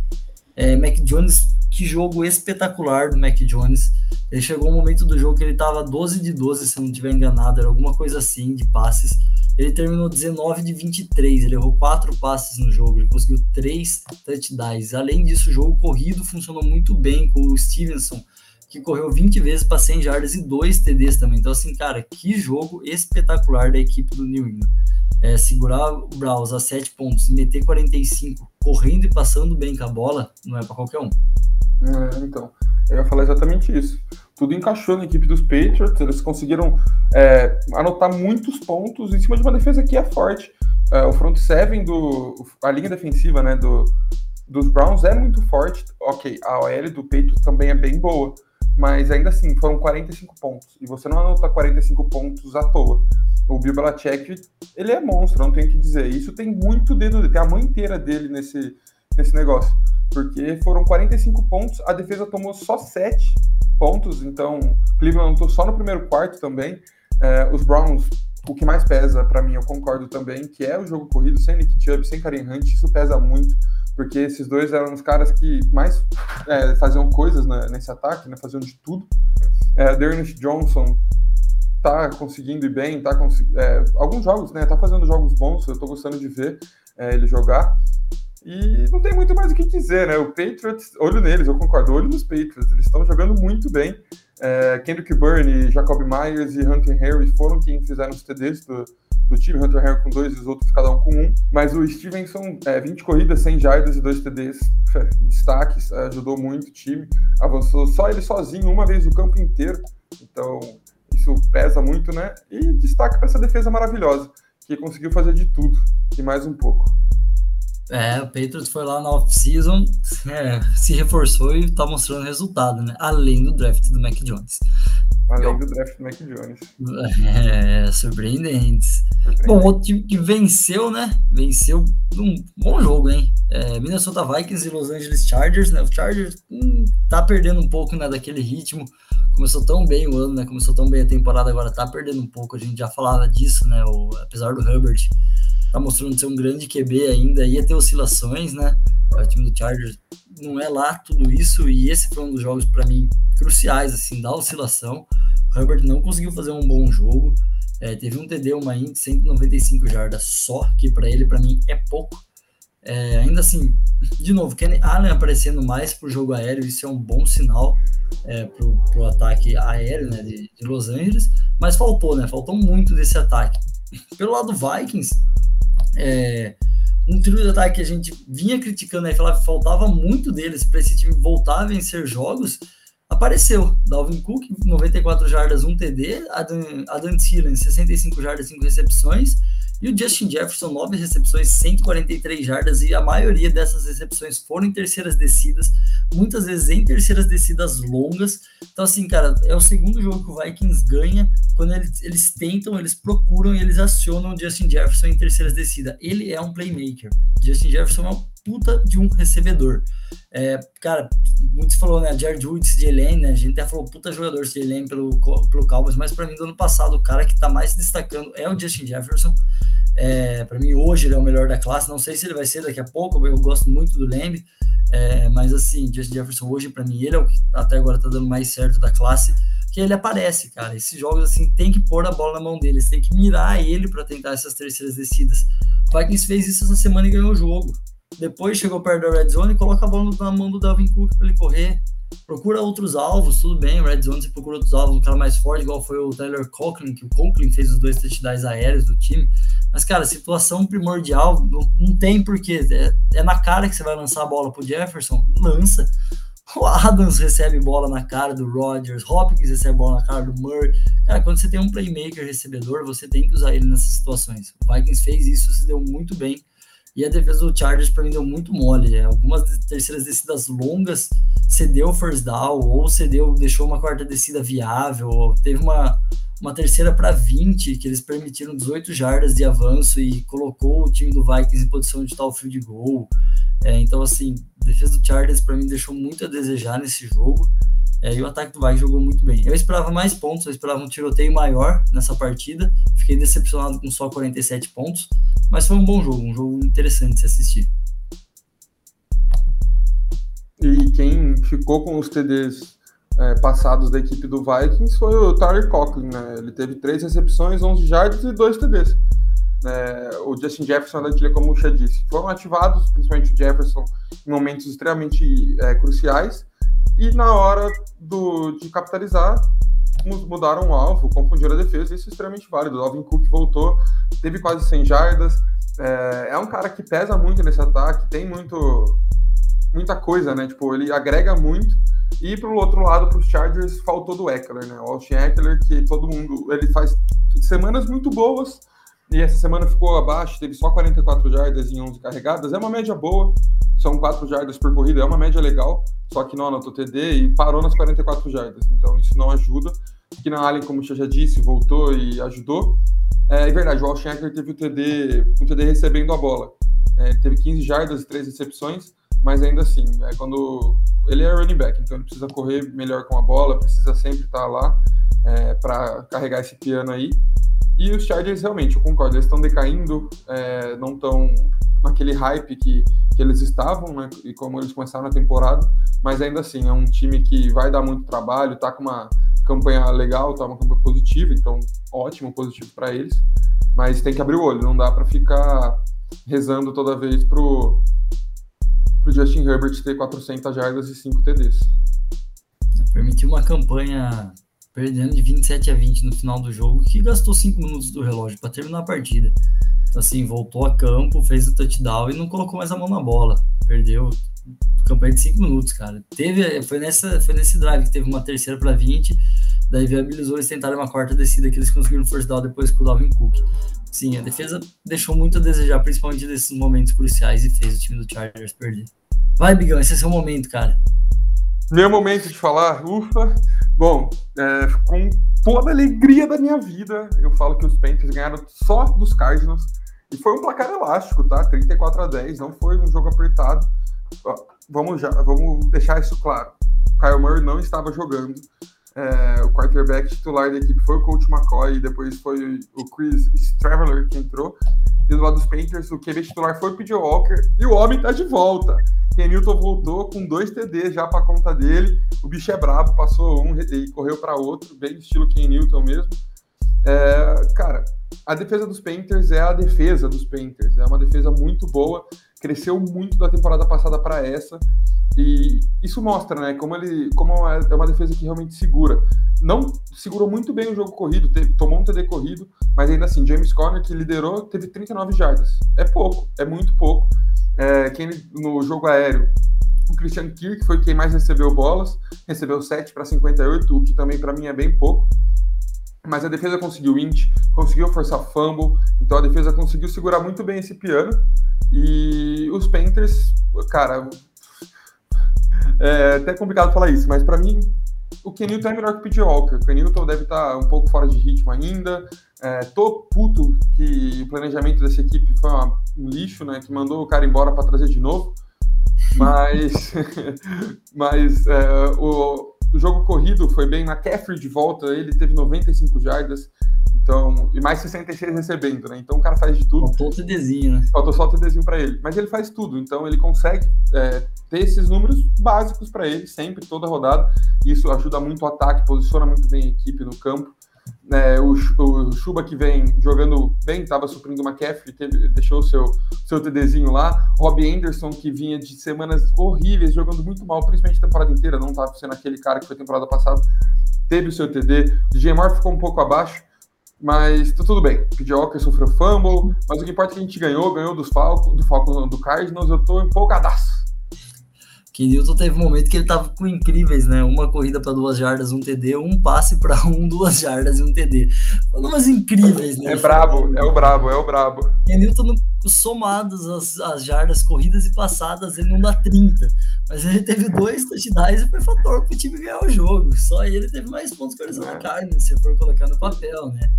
É, Mac Jones, que jogo espetacular do Mac Jones. Ele chegou um momento do jogo que ele tava 12 de 12, se não estiver enganado, era alguma coisa assim de passes ele terminou 19 de 23, ele errou quatro passes no jogo, ele conseguiu três touchdowns. Além disso, o jogo corrido funcionou muito bem com o Stevenson, que correu 20 vezes para 100 jardas e dois TDs também. Então, assim, cara, que jogo espetacular da equipe do New England. É, segurar o Browns a 7 pontos e meter 45 correndo e passando bem com a bola, não é para qualquer um. É, então, eu ia falar exatamente isso tudo encaixou na equipe dos Patriots, eles conseguiram é, anotar muitos pontos em cima de uma defesa que é forte. É, o front seven do a linha defensiva, né, do, dos Browns é muito forte. OK, a OL do Patriots também é bem boa, mas ainda assim foram 45 pontos e você não anota 45 pontos à toa. O Bill Belichick, ele é monstro, não tenho que dizer. Isso tem muito dedo, tem a mão inteira dele nesse nesse negócio, porque foram 45 pontos, a defesa tomou só 7 pontos, então Cleveland lutou só no primeiro quarto também. É, os Browns, o que mais pesa para mim, eu concordo também, que é o jogo corrido sem Nick Chubb, sem Karen Hunt, isso pesa muito, porque esses dois eram os caras que mais é, faziam coisas né, nesse ataque, né, faziam de tudo. É, Dernish Johnson tá conseguindo ir bem, tá é, alguns jogos, né, tá fazendo jogos bons, eu tô gostando de ver é, ele jogar. E não tem muito mais o que dizer, né? O Patriots, olho neles, eu concordo, olho nos Patriots, eles estão jogando muito bem. É, Kendrick Byrne, Jacob Myers e Hunter Harry foram quem fizeram os TDs do, do time, Hunter Harry com dois e os outros cada um com um. Mas o Stevenson, é, 20 corridas, 100 jardas e dois TDs, destaques, é, ajudou muito o time. Avançou só ele sozinho, uma vez o campo inteiro. Então, isso pesa muito, né? E destaque para essa defesa maravilhosa, que conseguiu fazer de tudo e mais um pouco. É, o Patriots foi lá na off-season, é, se reforçou e tá mostrando resultado, né? Além do draft do Mac Jones. Além do draft do Mac Jones. É, surpreendentes. Surpreendente. Bom, outro time que venceu, né? Venceu um bom jogo, hein? É, Minnesota Vikings e Los Angeles Chargers, né? O Chargers hum, tá perdendo um pouco, né, daquele ritmo. Começou tão bem o ano, né? Começou tão bem a temporada, agora tá perdendo um pouco. A gente já falava disso, né? O, apesar do Herbert tá mostrando ser um grande QB ainda, ia ter oscilações, né? O time do Chargers não é lá tudo isso, e esse foi um dos jogos para mim cruciais, assim, da oscilação. O Herbert não conseguiu fazer um bom jogo, é, teve um TD, uma INT, 195 jardas só, que para ele, para mim, é pouco. É, ainda assim, de novo, Kenny Allen aparecendo mais pro jogo aéreo, isso é um bom sinal é, pro, pro ataque aéreo né, de, de Los Angeles, mas faltou, né? Faltou muito desse ataque. Pelo lado Vikings, é, um trio de ataque que a gente vinha criticando aí, falava que faltava muito deles para esse time voltar a vencer jogos, apareceu. Dalvin Cook, 94 jardas, 1 TD, Adam, Adam Thielen, 65 jardas, 5 recepções, e o Justin Jefferson, 9 recepções, 143 jardas, e a maioria dessas recepções foram em terceiras descidas, muitas vezes em terceiras descidas longas. Então, assim, cara, é o segundo jogo que o Vikings ganha quando eles, eles tentam, eles procuram e eles acionam o Justin Jefferson em terceiras descidas. Ele é um playmaker. Justin Jefferson é um puta de um recebedor. É, cara, muito falou, né? Jared Wood, CJ Lane, né? A gente até falou puta jogador CJ Lane pelo, pelo Cowboys, mas para mim, do ano passado, o cara que tá mais se destacando é o Justin Jefferson. É, para mim, hoje ele é o melhor da classe. Não sei se ele vai ser daqui a pouco, eu gosto muito do Lamb, é, mas assim, Justin Jefferson hoje, para mim, ele é o que até agora tá dando mais certo da classe que ele aparece, cara. Esses jogos, assim, tem que pôr a bola na mão dele, tem que mirar ele para tentar essas terceiras descidas. O Vikings fez isso essa semana e ganhou o jogo. Depois chegou perto da red zone e coloca a bola na mão do Dalvin Cook para ele correr. Procura outros alvos, tudo bem, red zone você procura outros alvos, um cara mais forte, igual foi o Tyler Conklin, que o Conklin fez os dois touchdowns aéreos do time. Mas, cara, situação primordial, não, não tem porquê. É, é na cara que você vai lançar a bola pro Jefferson, lança. O Adams recebe bola na cara do Rodgers, Hopkins recebe bola na cara do Murray. Cara, quando você tem um playmaker recebedor, você tem que usar ele nessas situações. O Vikings fez isso, se deu muito bem. E a defesa do Chargers para mim deu muito mole. É, algumas terceiras descidas longas cedeu first down, ou cedeu, deixou uma quarta descida viável. Teve uma, uma terceira para 20, que eles permitiram 18 jardas de avanço e colocou o time do Vikings em posição de tal field goal. É, então, assim, a defesa do Chargers para mim deixou muito a desejar nesse jogo. É, e o ataque do Vikings jogou muito bem. Eu esperava mais pontos, eu esperava um tiroteio maior nessa partida. Fiquei decepcionado com só 47 pontos, mas foi um bom jogo, um jogo interessante de se assistir. E quem ficou com os TDs é, passados da equipe do Vikings foi o Tyler Conklin, né? Ele teve três recepções, 11 jardas e dois TDs. É, o Justin Jefferson da Antilha, como o Xia disse, foram ativados, principalmente o Jefferson, em momentos extremamente é, cruciais, e na hora do, de capitalizar, mudaram o alvo, confundiram a defesa, isso é extremamente válido. O Alvin Cook voltou, teve quase 100 jardas, é, é um cara que pesa muito nesse ataque, tem muito muita coisa, né? Tipo, ele agrega muito, e pro outro lado, para os Chargers, faltou do Eckler, né? O Austin Eckler, que todo mundo. Ele faz semanas muito boas, e essa semana ficou abaixo, teve só 44 jardas em 11 carregadas. É uma média boa, são 4 jardas por corrida, é uma média legal, só que não anotou TD e parou nas 44 jardas. Então isso não ajuda. na Allen, como eu já disse, voltou e ajudou. É, é verdade, o Austin Eckler teve o TD, um TD recebendo a bola. É, teve 15 jardas e 3 recepções mas ainda assim, é quando ele é running back, então ele precisa correr melhor com a bola, precisa sempre estar lá é, para carregar esse piano aí. E os Chargers, realmente, eu concordo, eles estão decaindo, é, não estão naquele hype que, que eles estavam, né, e como eles começaram a temporada, mas ainda assim, é um time que vai dar muito trabalho, tá com uma campanha legal, tá uma campanha positiva, então ótimo, positivo para eles, mas tem que abrir o olho, não dá para ficar rezando toda vez pro para o Justin Herbert ter 400 jardas e 5 TDs. Permitiu uma campanha perdendo de 27 a 20 no final do jogo, que gastou 5 minutos do relógio para terminar a partida. Então, assim, voltou a campo, fez o touchdown e não colocou mais a mão na bola. Perdeu campanha de 5 minutos, cara. Teve, foi, nessa, foi nesse drive que teve uma terceira para 20, daí viabilizou eles tentaram uma quarta descida que eles conseguiram force down depois com o Dalvin Cook. Sim, a defesa deixou muito a desejar, principalmente nesses momentos cruciais, e fez o time do Chargers perder. Vai, Bigão, esse é seu momento, cara. Meu momento de falar, ufa. Bom, é, com toda a alegria da minha vida, eu falo que os Panthers ganharam só dos Cardinals. E foi um placar elástico, tá? 34 a 10, não foi um jogo apertado. Vamos, já, vamos deixar isso claro. Kyle Murray não estava jogando. É, o quarterback titular da equipe foi o coach McCoy, e depois foi o Chris Straveller que entrou. E do lado dos Panthers, o QB titular foi o P.J. Walker, e o homem tá de volta. Ken Newton voltou com dois TD já para conta dele. O bicho é brabo, passou um e correu para outro, bem estilo Ken Newton mesmo. É, cara, a defesa dos Panthers é a defesa dos Panthers. É uma defesa muito boa, cresceu muito da temporada passada para essa. E isso mostra, né, como ele, como é, é uma defesa que realmente segura. Não segurou muito bem o jogo corrido, teve, tomou um TD corrido, mas ainda assim, James Conner que liderou teve 39 jardas. É pouco, é muito pouco. É, quem no jogo aéreo, o Christian Kirk foi quem mais recebeu bolas, recebeu 7 para 58, o que também para mim é bem pouco. Mas a defesa conseguiu int, conseguiu forçar fumble, então a defesa conseguiu segurar muito bem esse piano. E os Panthers, cara, é até complicado falar isso, mas para mim o Kenilton é melhor que o P.J. Walker. O Kenilton deve estar um pouco fora de ritmo ainda. É, tô puto que o planejamento dessa equipe foi uma, um lixo, né? Que mandou o cara embora para trazer de novo. Mas, [LAUGHS] mas é, o, o jogo corrido foi bem. Na Caffrey de volta, ele teve 95 jardas. Então, e mais 66 recebendo, né? Então o cara faz de tudo. Faltou o TDzinho, né? Faltou só o TDzinho para ele. Mas ele faz tudo, então ele consegue é, ter esses números básicos para ele, sempre, toda rodada. Isso ajuda muito o ataque, posiciona muito bem a equipe no campo. É, o, o Chuba que vem jogando bem, estava suprindo uma McCaffrey, teve, deixou o seu, seu TDzinho lá. Rob Anderson, que vinha de semanas horríveis, jogando muito mal, principalmente a temporada inteira, não estava sendo aquele cara que foi temporada passada, teve o seu TD. O DJ Moore ficou um pouco abaixo, mas tá tudo bem. O Walker sofreu fumble, mas o que importa é que a gente ganhou, ganhou dos Falcons, do Falcons, do Cardinals, eu tô empolgadaço. Que Newton teve um momento que ele tava com incríveis, né? Uma corrida para duas jardas, um TD, um passe para [LAUGHS] um, duas jardas e um TD. Foram umas incríveis, né? É brabo, é o brabo, é o brabo. E Newton, somados as, as jardas corridas e passadas, ele não dá 30. Mas ele teve dois touchdowns e foi fator para o time ganhar o jogo. Só ele teve mais pontos que o Arizona é. Cardinals, se for colocar no papel, né?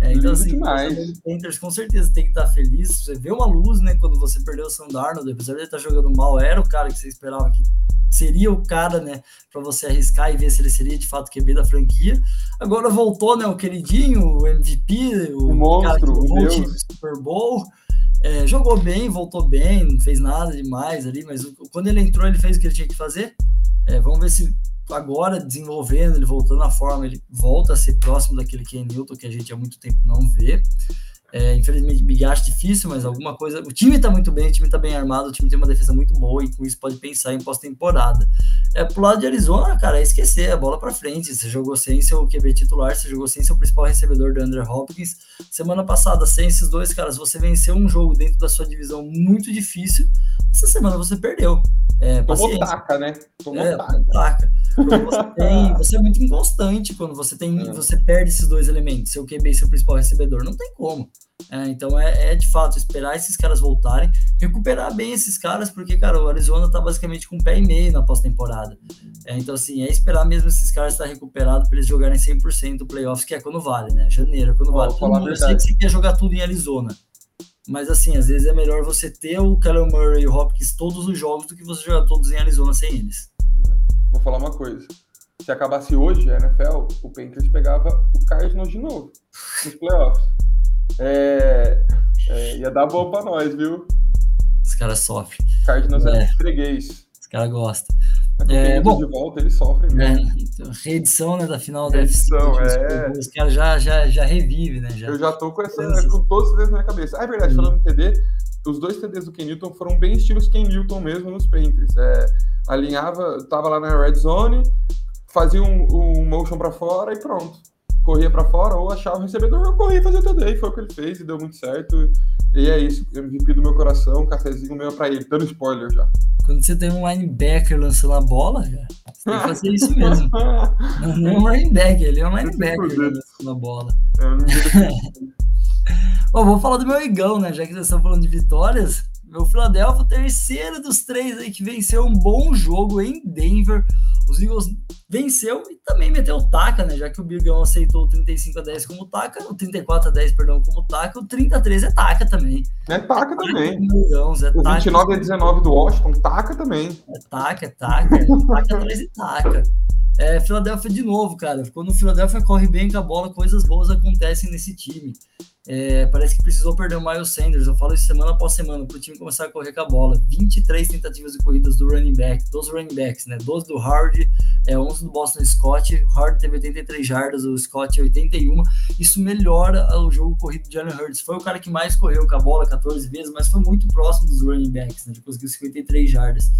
É, então, assim, o Panthers com certeza tem que estar feliz. Você vê uma luz, né? Quando você perdeu o Sam Darnold, apesar de ele estar jogando mal, era o cara que você esperava que seria o cara, né, para você arriscar e ver se ele seria de fato QB da franquia. Agora voltou, né, o queridinho, o MVP, o, o monstro, o Super Bowl. É, jogou bem, voltou bem, não fez nada demais ali, mas quando ele entrou, ele fez o que ele tinha que fazer. É, vamos ver se agora desenvolvendo, ele voltando à forma, ele volta a ser próximo daquele Ken Newton que a gente há muito tempo não vê. É, infelizmente, Big acho difícil, mas alguma coisa. O time tá muito bem, o time tá bem armado, o time tem uma defesa muito boa e com isso pode pensar em pós-temporada. É, pro lado de Arizona, cara, é esquecer, a bola para frente. Você jogou sem seu QB titular, você jogou sem seu principal recebedor do Andrew Hopkins. Semana passada, sem esses dois caras, você venceu um jogo dentro da sua divisão muito difícil. Essa semana você perdeu. É, Tomou taca, né? Tomou é, taca. taca. Você, tem, você, é muito inconstante quando você tem, é. você perde esses dois elementos, seu QB e seu principal recebedor. Não tem como. É, então é, é, de fato esperar esses caras voltarem, recuperar bem esses caras, porque, cara, o Arizona tá basicamente com um pé e meio na pós-temporada. É, então, assim, é esperar mesmo esses caras estar recuperados para eles jogarem 100% do playoffs, que é quando vale, né? Janeiro, é quando vale. Todo mundo, eu sei que você quer jogar tudo em Arizona. Mas assim, às vezes é melhor você ter o Kyler Murray e o Hopkins todos os jogos do que você jogar todos em Arizona sem eles. Vou falar uma coisa. Se acabasse hoje a NFL, o Panthers pegava o Cardinals de novo nos playoffs. É, é, ia dar bom pra nós, viu? Os caras sofrem. Cardinals é, é freguês. Os caras gostam. É, é bom, de volta, ele sofre mesmo. É, então, reedição né, da final da UFC. É. Os caras já, já, já revive, né? Já. Eu já tô com, essa, com todos os TDs na minha cabeça. Ah, é verdade, falando em TD, os dois TDs do Ken Newton foram bem estilos Ken Newton mesmo nos Panthers. É, alinhava, tava lá na red zone, fazia um, um motion para fora e pronto. Corria para fora ou achava o recebedor, eu corria e fazia o TD. E foi o que ele fez e deu muito certo. E é isso, MVP do meu coração, um cafezinho meu para ele, dando spoiler já. Quando você tem um linebacker lançando a bola, você tem que fazer isso mesmo. [LAUGHS] não é um linebacker, ele é um linebacker lançando a bola. [LAUGHS] É, Bom, vou falar do meu igão, né? Já que vocês estão falando de vitórias. Meu Philadelphia, terceiro dos três aí que venceu um bom jogo em Denver. Os Eagles venceu e também meteu taca, né? Já que o Bigão aceitou o 35 a 10 como taca, o 34 a 10, perdão, como taca, o 33 é taca também. É taca também. Bigão, é o 29 a 19 do Washington, taca também. É taca, é taca. É taca atrás e taca. É, Philadelphia de novo, cara. Quando o Philadelphia corre bem com a bola, coisas boas acontecem nesse time. É, parece que precisou perder o Miles Sanders. Eu falo isso semana após semana para o time começar a correr com a bola. 23 tentativas de corridas do running back, dos running backs, né? 12 do Hard, é, 11 do Boston Scott. O Hard teve 83 jardas, o Scott 81. Isso melhora o jogo corrido de Jalen Hurts. Foi o cara que mais correu com a bola 14 vezes, mas foi muito próximo dos running backs, né? Ele conseguiu 53 jardas.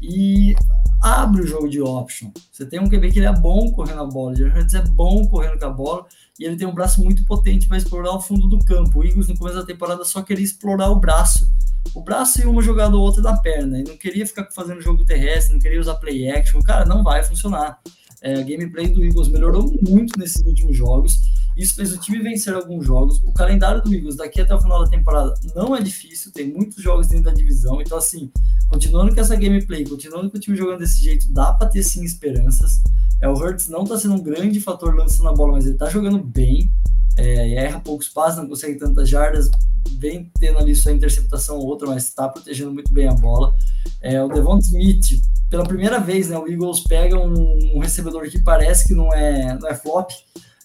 E abre o jogo de option. Você tem um QB que ele é bom correndo a bola. O Jalen Hurts é bom correndo com a bola e ele tem um braço muito potente para explorar o fundo do campo. O Eagles, no começo da temporada, só queria explorar o braço. O braço e uma jogada ou outra da perna. E não queria ficar fazendo jogo terrestre, não queria usar play action. Cara, não vai funcionar. É, a gameplay do Eagles melhorou muito nesses últimos jogos. Isso fez o time vencer alguns jogos. O calendário do Eagles daqui até o final da temporada não é difícil, tem muitos jogos dentro da divisão. Então, assim, continuando com essa gameplay, continuando com o time jogando desse jeito, dá para ter sim esperanças. É, o Hurts não está sendo um grande fator lançando a bola, mas ele está jogando bem. É, erra poucos passos, não consegue tantas jardas, vem tendo ali sua interceptação ou outra, mas está protegendo muito bem a bola. É, o Devon Smith, pela primeira vez, né, o Eagles pega um, um recebedor que parece que não é, não é flop,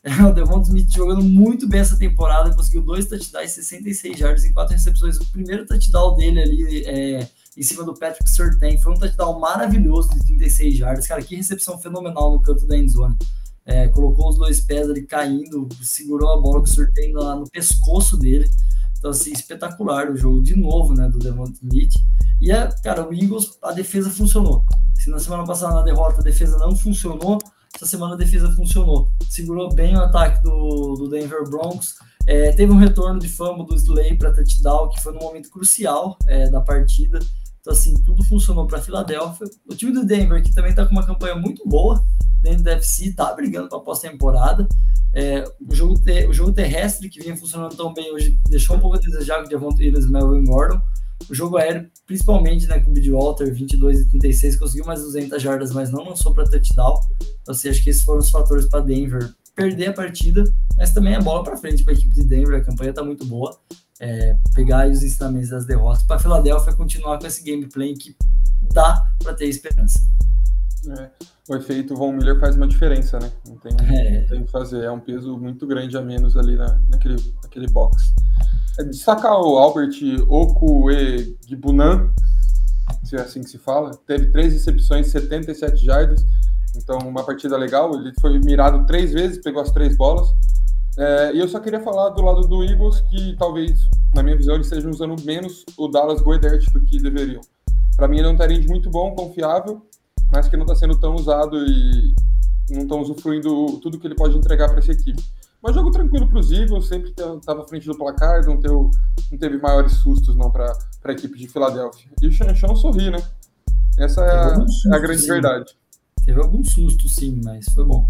[LAUGHS] o Devon Smith jogando muito bem essa temporada, conseguiu dois touchdowns, 66 jardas em quatro recepções. O primeiro touchdown dele ali é, em cima do Patrick Surtain foi um touchdown maravilhoso de 36 jardas. Cara, que recepção fenomenal no canto da endzone. É, colocou os dois pés ali caindo, segurou a bola com o Surtain no, no pescoço dele. Então, assim, espetacular o jogo de novo, né, do Devon Smith. E, é, cara, o Eagles, a defesa funcionou. Se na semana passada na derrota a defesa não funcionou, essa semana a defesa funcionou. Segurou bem o ataque do, do Denver Broncos. É, teve um retorno de fama do Slay para touchdown, que foi no momento crucial é, da partida. Então, assim, tudo funcionou para a Filadélfia. O time do Denver, que também está com uma campanha muito boa dentro do FC, está brigando para a pós-temporada. É, o, jogo o jogo terrestre, que vinha funcionando tão bem hoje, deixou um pouco a desejar com o Williams e Melvin Gordon. O jogo aéreo, principalmente né, com o Bridgewater, 22 e 36, conseguiu mais 200 jardas, mas não lançou para touchdown. Então, assim, acho que esses foram os fatores para Denver perder a partida, mas também a bola para frente para a equipe de Denver. A campanha está muito boa. É, pegar os ensinamentos das derrotas para a Filadélfia continuar com esse gameplay que dá para ter esperança. É, o efeito Von Miller faz uma diferença, né? Não tem, é. não tem que fazer. É um peso muito grande a menos ali na, naquele, naquele box. É, destacar o Albert Okuegibunan, se é assim que se fala, teve três recepções, 77 jardas, então uma partida legal. Ele foi mirado três vezes, pegou as três bolas. É, e eu só queria falar do lado do Eagles que talvez, na minha visão, eles estejam usando menos o Dallas Goedert do que deveriam. Para mim, ele é um tarente muito bom, confiável, mas que não está sendo tão usado e não estão usufruindo tudo que ele pode entregar para essa equipe. Mas jogo tranquilo para os Eagles, sempre estava à frente do placar, não, teve, não teve maiores sustos não para a equipe de Filadélfia. E o Chanchão sorri, né? Essa é a, susto, é a, grande sim. verdade. Teve algum susto, sim, mas foi bom.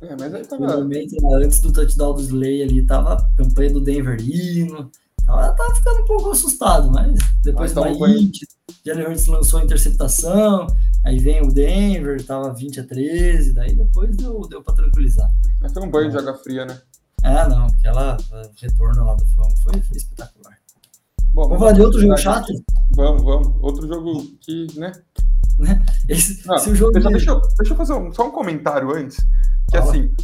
É, mas aí tava... Momento, antes do touchdown do Slay ali, tava a campanha do Denver indo, tava, tava ficando um pouco assustado, mas depois do hit, Jalen Hurts lançou a interceptação, aí vem o Denver, tava 20 a 13, daí depois deu, deu pra tranquilizar. Mas foi um banho de água fria, né? Ah, não, aquela retorno lá do fã foi, foi espetacular. Bom, vamos falar de outro jogo chato? Vamos, vamos. Outro jogo que, né? né? Esse, não, se o jogo deixa, deixa, eu, deixa eu fazer um, só um comentário antes. Que Fala. assim,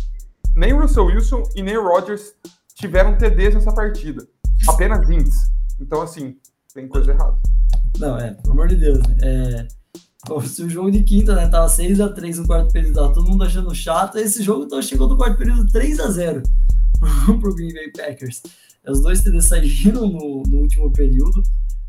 nem o Russell Wilson e nem o Rodgers tiveram TDs nessa partida. Apenas índices. Então, assim, tem coisa errada. Não, é, pelo amor de Deus. Né? É, o jogo de quinta, né, tava 6x3 no quarto período, tava todo mundo achando chato, esse jogo então, chegou no quarto período 3x0 [LAUGHS] pro, pro Green Bay Packers. Os dois TDs saíram no, no último período.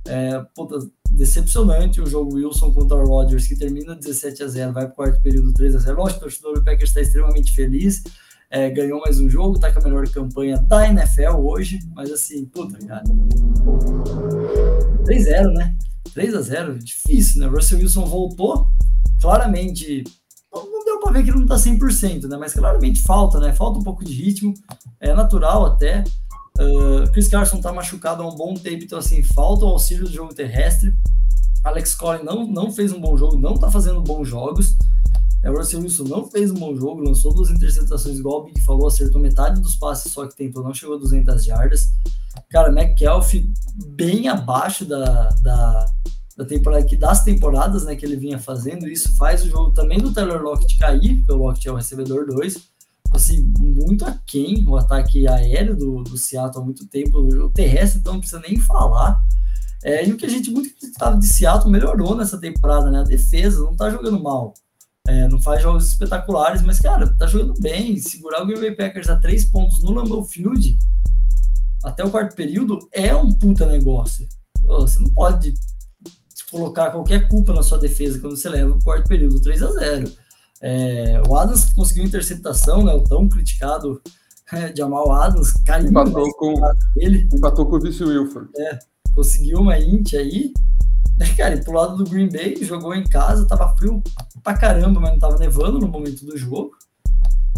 É, puta, decepcionante o jogo Wilson contra o Rodgers, que termina 17 a 0 vai para o quarto período 3 a 0 Lógico, o torcedor do Packers está extremamente feliz, é, ganhou mais um jogo, está com a melhor campanha da NFL hoje, mas assim, puta, cara. 3-0, né? 3 a 0 difícil, né? Russell Wilson voltou, claramente. Não deu para ver que ele não tá 100%, né? Mas claramente falta, né? Falta um pouco de ritmo, é natural até. Uh, Chris Carson tá machucado há um bom tempo, então assim, falta o auxílio do jogo terrestre. Alex Collin não, não fez um bom jogo, não tá fazendo bons jogos. É, o Russell Wilson não fez um bom jogo, lançou duas interceptações, igual o Big falou, acertou metade dos passes só que tentou, não chegou a 200 jardas. Cara, McKelvey bem abaixo da, da, da temporada, das temporadas né, que ele vinha fazendo, isso faz o jogo também do Taylor Lockett cair, porque o Lockett é o recebedor 2, assim, muito aquém o ataque aéreo do, do Seattle há muito tempo, o terrestre então não precisa nem falar. É, e o que a gente muito acreditava de Seattle melhorou nessa temporada, né? A defesa não tá jogando mal. É, não faz jogos espetaculares, mas, cara, tá jogando bem. Segurar o Green Bay Packers a três pontos no Lambeau Field até o quarto período é um puta negócio. Você não pode colocar qualquer culpa na sua defesa quando você leva o quarto período 3 a 0 é, o Adams conseguiu interceptação, né, o tão criticado é, Jamal Adams, caiu empatou com ele. Empatou com o Vice Wilford. É, conseguiu uma int aí. [LAUGHS] É, cara, e pro lado do Green Bay, jogou em casa, tava frio pra caramba, mas não tava nevando no momento do jogo.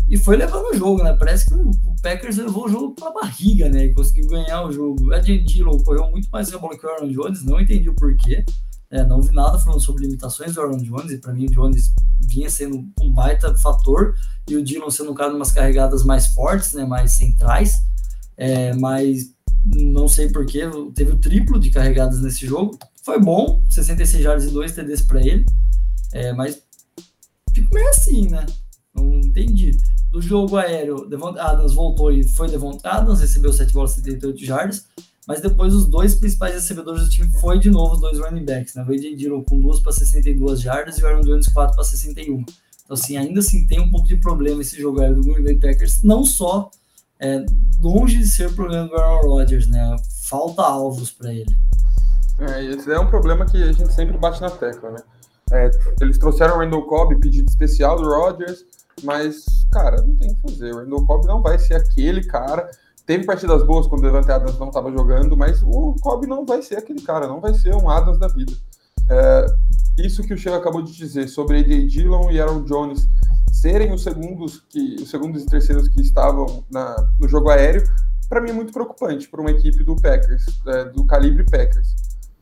E foi levando o jogo, né? Parece que o Packers levou o jogo para barriga, né? E conseguiu ganhar o jogo. A Dillon correu muito mais a bola que o Aaron Jones, não entendi o porquê. É, não vi nada falando sobre limitações do Aaron Jones, e para mim o Jones vinha sendo um baita fator, e o Dillon sendo um cara de umas carregadas mais fortes, né? Mais centrais. É, mas não sei porquê, teve o triplo de carregadas nesse jogo. Foi bom, 66 jardas e 2 TDs para ele, é, mas fico meio assim, né? Não entendi. Do jogo aéreo, Devon Adams voltou e foi Devon Adams, recebeu 7 bolas e 78 jardas, mas depois os dois principais recebedores do time foi de novo os dois running backs, né? O AJ Dillon com 2 para 62 jardas e o Aaron Jones 4 para 61. Então, assim, ainda assim tem um pouco de problema esse jogo aéreo do Green Bay Packers, não só é, longe de ser o problema do Aaron Rodgers, né? Falta alvos para ele. É, esse é um problema que a gente sempre bate na tecla, né? É, eles trouxeram o Randall Cobb, pedido especial do Rodgers, mas, cara, não tem o que fazer. O Randall Cobb não vai ser aquele cara. Teve partidas boas quando o Devante Adams não estava jogando, mas o Cobb não vai ser aquele cara, não vai ser um Adams da vida. É, isso que o Chega acabou de dizer sobre AJ Dillon e Aaron Jones serem os segundos que os segundos e terceiros que estavam na, no jogo aéreo, para mim é muito preocupante para uma equipe do Packers, é, do calibre Packers.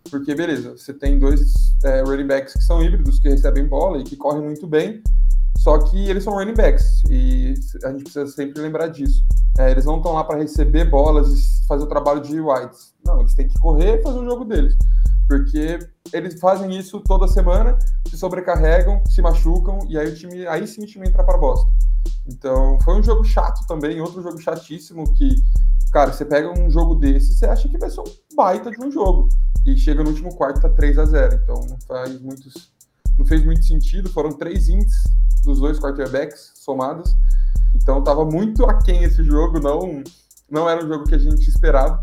Porque, beleza, você tem dois é, running backs que são híbridos, que recebem bola e que correm muito bem, só que eles são running backs e a gente precisa sempre lembrar disso. É, eles não estão lá para receber bolas e fazer o trabalho de wides. Não, eles têm que correr e fazer o jogo deles porque eles fazem isso toda semana, se sobrecarregam, se machucam e aí o time, aí sim o time entra para bosta. Então, foi um jogo chato também, outro jogo chatíssimo que, cara, você pega um jogo desse, você acha que vai ser um baita de um jogo e chega no último quarto tá 3 a 0. Então, não faz muitos não fez muito sentido, foram três ints dos dois quarterbacks somados. Então, tava muito aquém esse jogo, não não era um jogo que a gente esperava.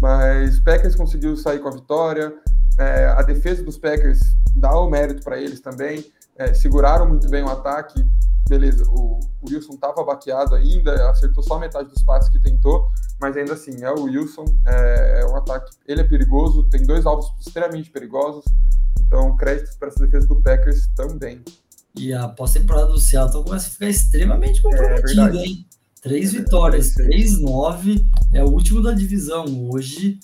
Mas Packers conseguiu sair com a vitória. É, a defesa dos Packers dá o mérito para eles também. É, seguraram muito bem o ataque. Beleza, o, o Wilson estava baqueado ainda, acertou só metade dos passes que tentou, mas ainda assim, é o Wilson, é, é um ataque. Ele é perigoso, tem dois alvos extremamente perigosos, então créditos para essa defesa do Packers também. E a pós-temporada do Seattle começa a ficar extremamente é comprometida, é, hein? Três vitórias, 3-9, é o último da divisão. Hoje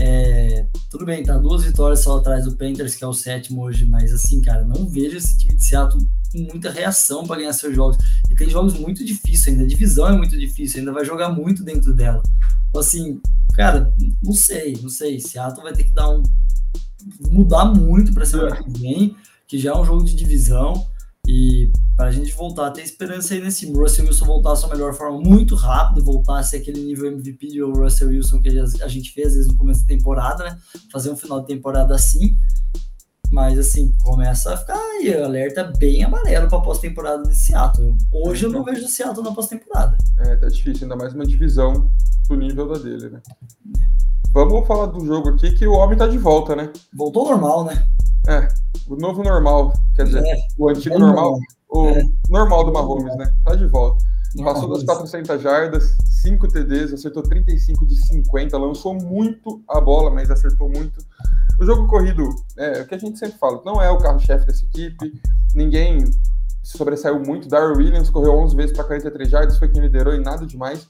é, tudo bem, tá duas vitórias só atrás do Panthers, que é o sétimo hoje, mas assim, cara, não vejo esse time de Seattle com muita reação para ganhar seus jogos. E tem jogos muito difíceis ainda, a divisão é muito difícil, ainda vai jogar muito dentro dela. Então, assim, cara, não sei, não sei. Seattle vai ter que dar um. mudar muito para semana que vem, que já é um jogo de divisão. E para a gente voltar a ter esperança aí nesse Russell Wilson voltar à sua melhor forma muito rápido, voltar a ser aquele nível MVP de Russell Wilson que a gente fez às vezes no começo da temporada, né? Fazer um final de temporada assim. Mas assim, começa a ficar aí, alerta bem amarelo para a pós-temporada de Seattle. Hoje eu não vejo o Seattle na pós-temporada. É, tá difícil, ainda mais uma divisão do nível da dele, né? Vamos falar do jogo aqui que o homem tá de volta, né? Voltou normal, né? É, o novo normal, quer dizer, é, o antigo é normal, o é. normal do Mahomes, né? Tá de volta. Passou das 400 jardas, 5 TDs, acertou 35 de 50, lançou muito a bola, mas acertou muito. O jogo corrido, é o que a gente sempre fala, não é o carro-chefe dessa equipe, ninguém se sobressaiu muito. Darryl Williams correu 11 vezes para 43 jardas, foi quem liderou e nada demais.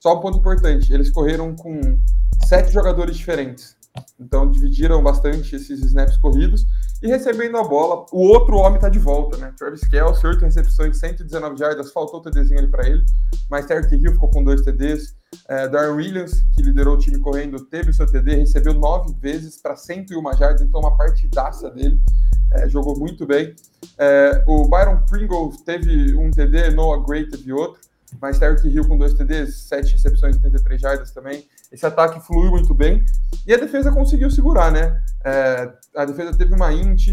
Só um ponto importante, eles correram com sete jogadores diferentes. Então dividiram bastante esses snaps corridos e recebendo a bola, o outro homem está de volta, né? Travis Kelce, 8 recepções, 119 jardas, faltou o TDzinho ali para ele, mas Terry Hill ficou com dois TDs. É, Darren Williams, que liderou o time correndo, teve o seu TD, recebeu nove vezes para 101 jardas, então uma partidaça dele, é, jogou muito bem. É, o Byron Pringle teve um TD, Noah Gray teve outro mas Tyreek Hill com dois TDs, sete recepções, 83 jardas também. Esse ataque fluiu muito bem. E a defesa conseguiu segurar, né? É, a defesa teve uma int,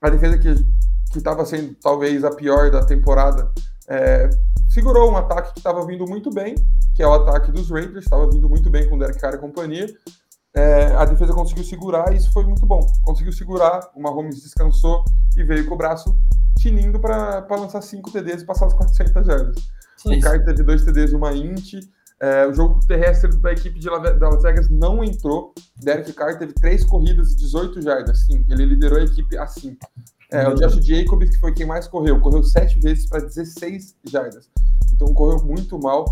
a defesa que estava sendo talvez a pior da temporada, é, segurou um ataque que estava vindo muito bem, que é o ataque dos Raiders, estava vindo muito bem com o Derek Carr e companhia. É, a defesa conseguiu segurar e isso foi muito bom. Conseguiu segurar, o Mahomes descansou e veio com o braço tinindo para lançar 5 TDs e passar as 400 jardas. O Carter teve dois TDs e uma int. É, o jogo terrestre da equipe de Las Vegas não entrou. Derek Carr teve três corridas e 18 jardas. Sim, ele liderou a equipe assim. É, o Josh Jacobs, que foi quem mais correu, correu sete vezes para 16 jardas. então correu muito mal.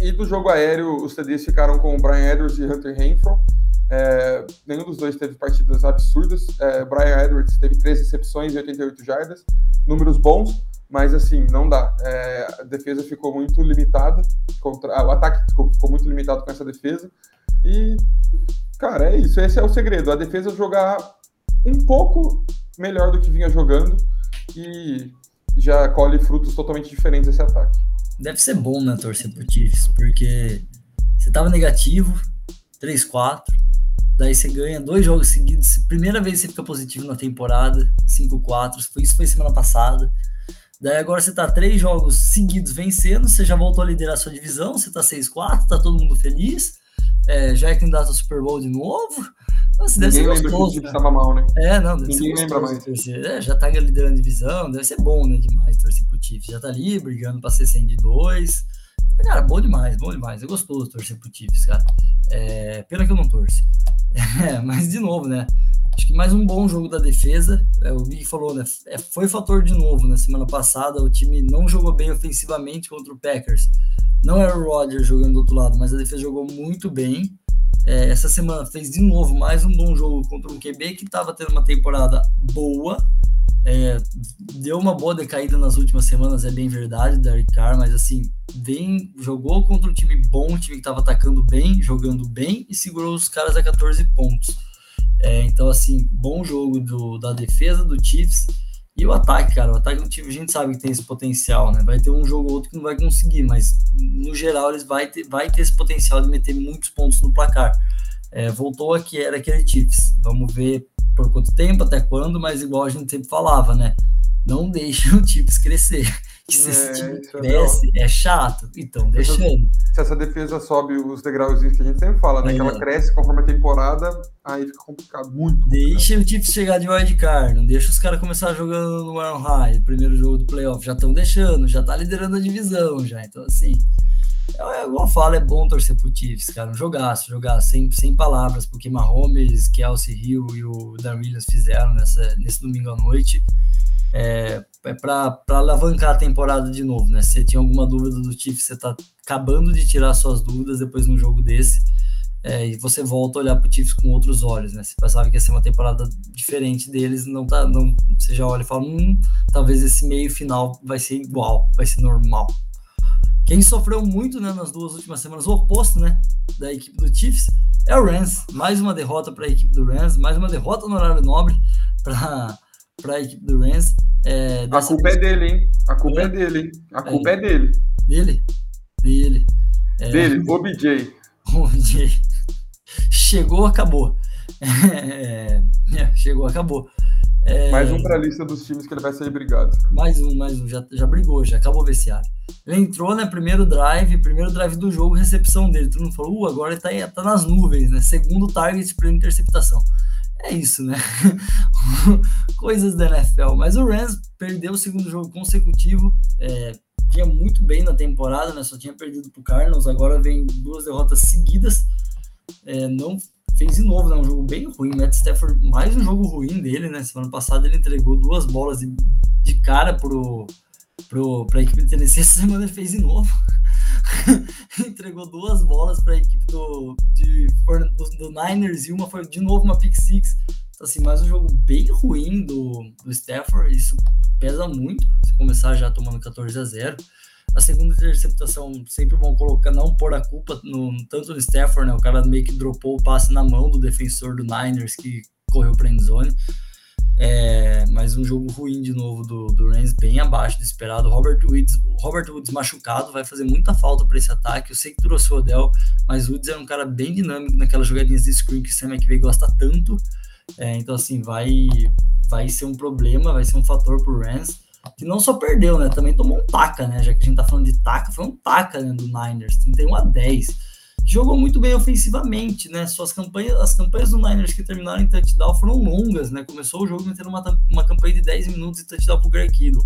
E do jogo aéreo, os TDs ficaram com o Brian Edwards e Hunter Renfro. É, nenhum dos dois teve partidas absurdas. É, Brian Edwards teve três recepções e 88 jardas, números bons, mas assim, não dá. É, a defesa ficou muito limitada, contra, ah, o ataque desculpa, ficou muito limitado com essa defesa. E, cara, é isso. Esse é o segredo. A defesa jogar um pouco melhor do que vinha jogando e já colhe frutos totalmente diferentes esse ataque. Deve ser bom, né, torcer pro Chiefs, porque você tava negativo, 3-4, daí você ganha dois jogos seguidos, primeira vez você fica positivo na temporada, 5-4, isso foi semana passada. Daí agora você tá três jogos seguidos vencendo, você já voltou a liderar a sua divisão, você tá 6-4, tá todo mundo feliz, é, já é candidato ao Super Bowl de novo. Nossa, deve Ninguém ser gostoso, que estava mal, né? É, não, deve Ninguém ser lembra mais. Torcer. É, já tá liderando a divisão, deve ser bom, né, demais torcer pro Chiefs. Já tá ali brigando pra ser 100 de 2. Então, cara, bom demais, bom demais. É gostoso torcer pro Chiefs, cara. É, pena que eu não torço. [LAUGHS] É, mas, de novo, né? Acho que mais um bom jogo da defesa. É, o Big falou, né? É, foi fator de novo na semana passada. O time não jogou bem ofensivamente contra o Packers. Não era o Rodgers jogando do outro lado, mas a defesa jogou muito bem. É, essa semana fez de novo mais um bom jogo contra um QB que estava tendo uma temporada boa. É, deu uma boa decaída nas últimas semanas, é bem verdade, Derek Carr, mas assim, bem, jogou contra um time bom, um time que estava atacando bem, jogando bem e segurou os caras a 14 pontos. É, então, assim, bom jogo do, da defesa do Chiefs. E o ataque, cara, o ataque do time a gente sabe que tem esse potencial, né? Vai ter um jogo ou outro que não vai conseguir, mas no geral eles vai ter, vai ter esse potencial de meter muitos pontos no placar. É, voltou aqui, era aquele Chiefs. Vamos ver por quanto tempo, até quando, mas igual a gente sempre falava, né? Não deixe [LAUGHS] o Chiefs crescer. Que se é, esse time é cresce, é, é, chato. Então, deixando. Se essa defesa sobe os degrauzinhos que a gente sempre fala, né? É. Que ela cresce conforme a temporada, aí fica complicado, muito. Complicado. Deixa o Chiefs chegar de wildcard, não deixa os caras começar jogando no Iron High, primeiro jogo do playoff. Já estão deixando, já tá liderando a divisão já. Então, assim. É, igual eu falo, é bom torcer pro Chiefs, cara. Um jogaço, jogar sem, sem palavras, porque Mahomes, Kelsey Hill e o Dan Williams fizeram nessa, nesse domingo à noite é, é para alavancar a temporada de novo, né? Se você tinha alguma dúvida do Chiefs, você está acabando de tirar suas dúvidas depois de um jogo desse. É, e você volta a olhar para o Chiefs com outros olhos, né? Você pensava que ia ser uma temporada diferente deles, não tá, não, você já olha e fala, hum, talvez esse meio final vai ser igual, vai ser normal. Quem sofreu muito né, nas duas últimas semanas, o oposto né, da equipe do Chiefs, é o Rams. Mais uma derrota para a equipe do Rams, mais uma derrota no horário nobre para para a equipe do Rams. É, a culpa vez... é dele, hein? A culpa é, é dele, hein? A culpa é, é dele. Dele? Dele. É... Dele, OBJ. [LAUGHS] OBJ. Chegou, acabou. [LAUGHS] É, é, chegou, acabou. É, mais um para a lista dos times que ele vai sair brigado. Mais um, mais um. Já, já brigou, já acabou o vestiário. Ele entrou, né? Primeiro drive, primeiro drive do jogo, recepção dele. Todo mundo falou, uh, agora ele tá, tá nas nuvens, né? Segundo target, primeira interceptação é isso, né? [LAUGHS] Coisas da NFL. Mas o Rams perdeu o segundo jogo consecutivo. É, muito bem na temporada, né? Só tinha perdido para o Cardinals. Agora vem duas derrotas seguidas. É, não fez de novo, né? Um jogo bem ruim. Matt Stafford, mais um jogo ruim dele, né? Semana passada ele entregou duas bolas de, de cara pro, pro, pra equipe de Tennessee. [LAUGHS] Essa semana ele fez de novo. [LAUGHS] entregou duas bolas para a equipe do, de, do, do, Niners e uma foi de novo uma pick six. Então, assim, mais um jogo bem ruim do, do Stafford. Isso pesa muito. Se começar já tomando 14 a 0. A segunda interceptação, sempre bom colocar, não pôr a culpa no, tanto no Stafford, né? O cara meio que dropou o passe na mão do defensor do Niners que correu para endzone. É, mas um jogo ruim de novo do, do Rams, bem abaixo do esperado. Robert Woods, Robert Woods machucado vai fazer muita falta para esse ataque. Eu sei que trouxe o Odell, mas Woods é um cara bem dinâmico naquelas jogadinhas de screen que o Sam McVay gosta tanto. É, então, assim, vai, vai ser um problema, vai ser um fator pro Rams, que não só perdeu, né? Também tomou um taca, né? Já que a gente tá falando de taca, foi um taca né, do Niners, 31 a 10 jogou muito bem ofensivamente, né? Suas campanhas, as campanhas do Niners que terminaram em touchdown foram longas, né? Começou o jogo metendo uma, uma campanha de 10 minutos e touchdown pro Greg Kittle.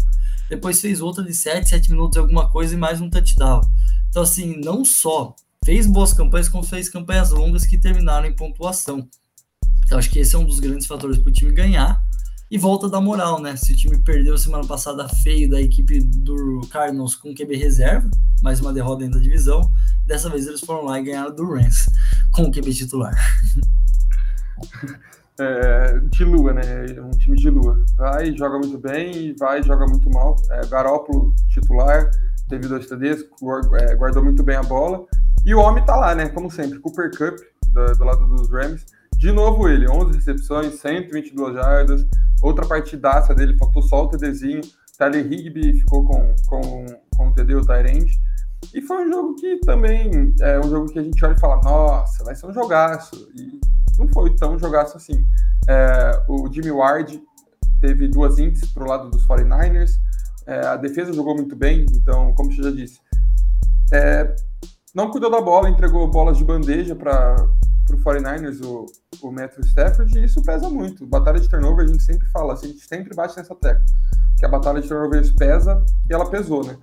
Depois fez outra de 7, 7 minutos alguma coisa e mais um touchdown. Então, assim, não só fez boas campanhas, como fez campanhas longas que terminaram em pontuação. Então, acho que esse é um dos grandes fatores para o time ganhar. E volta da moral, né? Se o time perdeu semana passada feio da equipe do Cardinals com QB reserva, mais uma derrota dentro da divisão, dessa vez eles foram lá e ganharam do Rams [LAUGHS] com o QB titular. [LAUGHS] É, de lua, né? Um time de lua. Vai, joga muito bem, vai, joga muito mal. É, Garópolo titular, teve dois TDs, é, guardou muito bem a bola. E o homem tá lá, né? Como sempre, Cooper Cup, do, do lado dos Rams. De novo ele, 11 recepções, 122 jardas. Outra partidaça dele, faltou só o TDzinho. Tyler Higby ficou com, com, com o TD, o Tyrande. E foi um jogo que também é um jogo que a gente olha e fala, nossa, vai ser um jogaço. E não foi tão jogaço assim. É, o Jimmy Ward teve duas índices para o lado dos 49ers. É, a defesa jogou muito bem, então, como você já disse, é, não cuidou da bola, entregou bolas de bandeja para o 49ers, o, o Stafford, e isso pesa muito. Batalha de turnover, a gente sempre fala, a gente sempre bate nessa tecla, que a batalha de turnovers pesa e ela pesou, né?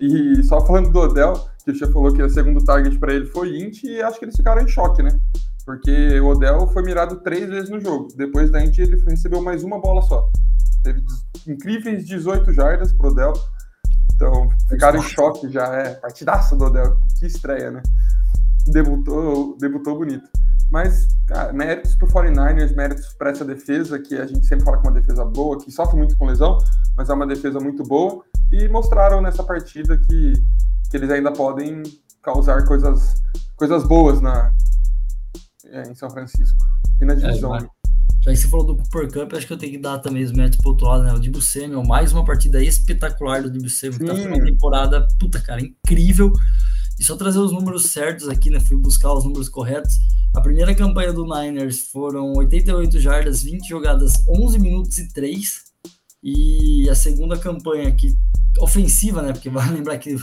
E só falando do Odell, que o Chia falou que o segundo target para ele foi int, e acho que eles ficaram em choque, né? Porque o Odell foi mirado três vezes no jogo. Depois da int, ele recebeu mais uma bola só. Teve incríveis 18 jardas pro Odell. Então, ficaram em choque já. É, partidaça do Odell. Que estreia, né? Debutou, debutou bonito. Mas, cara, méritos pro 49ers, méritos para essa defesa, que a gente sempre fala que é uma defesa boa, que sofre muito com lesão, mas é uma defesa muito boa. E mostraram nessa partida que, que eles ainda podem causar coisas, coisas boas na, é, em São Francisco. E na é, divisão. É, já que você falou do Cooper Cup, acho que eu tenho que dar também os méritos pro outro lado, né? O Dibu Samuel, mais uma partida espetacular do Dibu Samuel, que tá uma temporada, puta, cara, incrível. E só trazer os números certos aqui, né? Fui buscar os números corretos. A primeira campanha do Niners foram 88 jardas, 20 jogadas, 11 minutos e 3. E a segunda campanha aqui, ofensiva, né? Porque [LAUGHS] vai lembrar que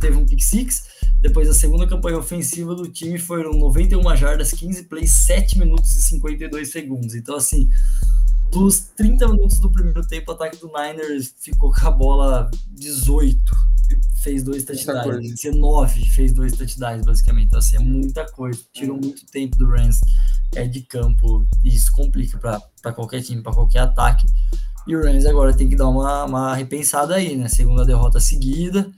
teve um pick six. Depois, a segunda campanha ofensiva do time foram 91 jardas, 15 plays, 7 minutos e 52 segundos. Então, assim, dos 30 minutos do primeiro tempo, o ataque do Niners ficou com a bola 18, fez dois touchdowns. 19 fez dois touchdowns, basicamente. Então, assim, é muita coisa. Tirou muito tempo do Rams é, de campo. E isso complica para qualquer time, para qualquer ataque. E o Rams agora tem que dar uma, uma repensada aí, né? Segunda derrota seguida.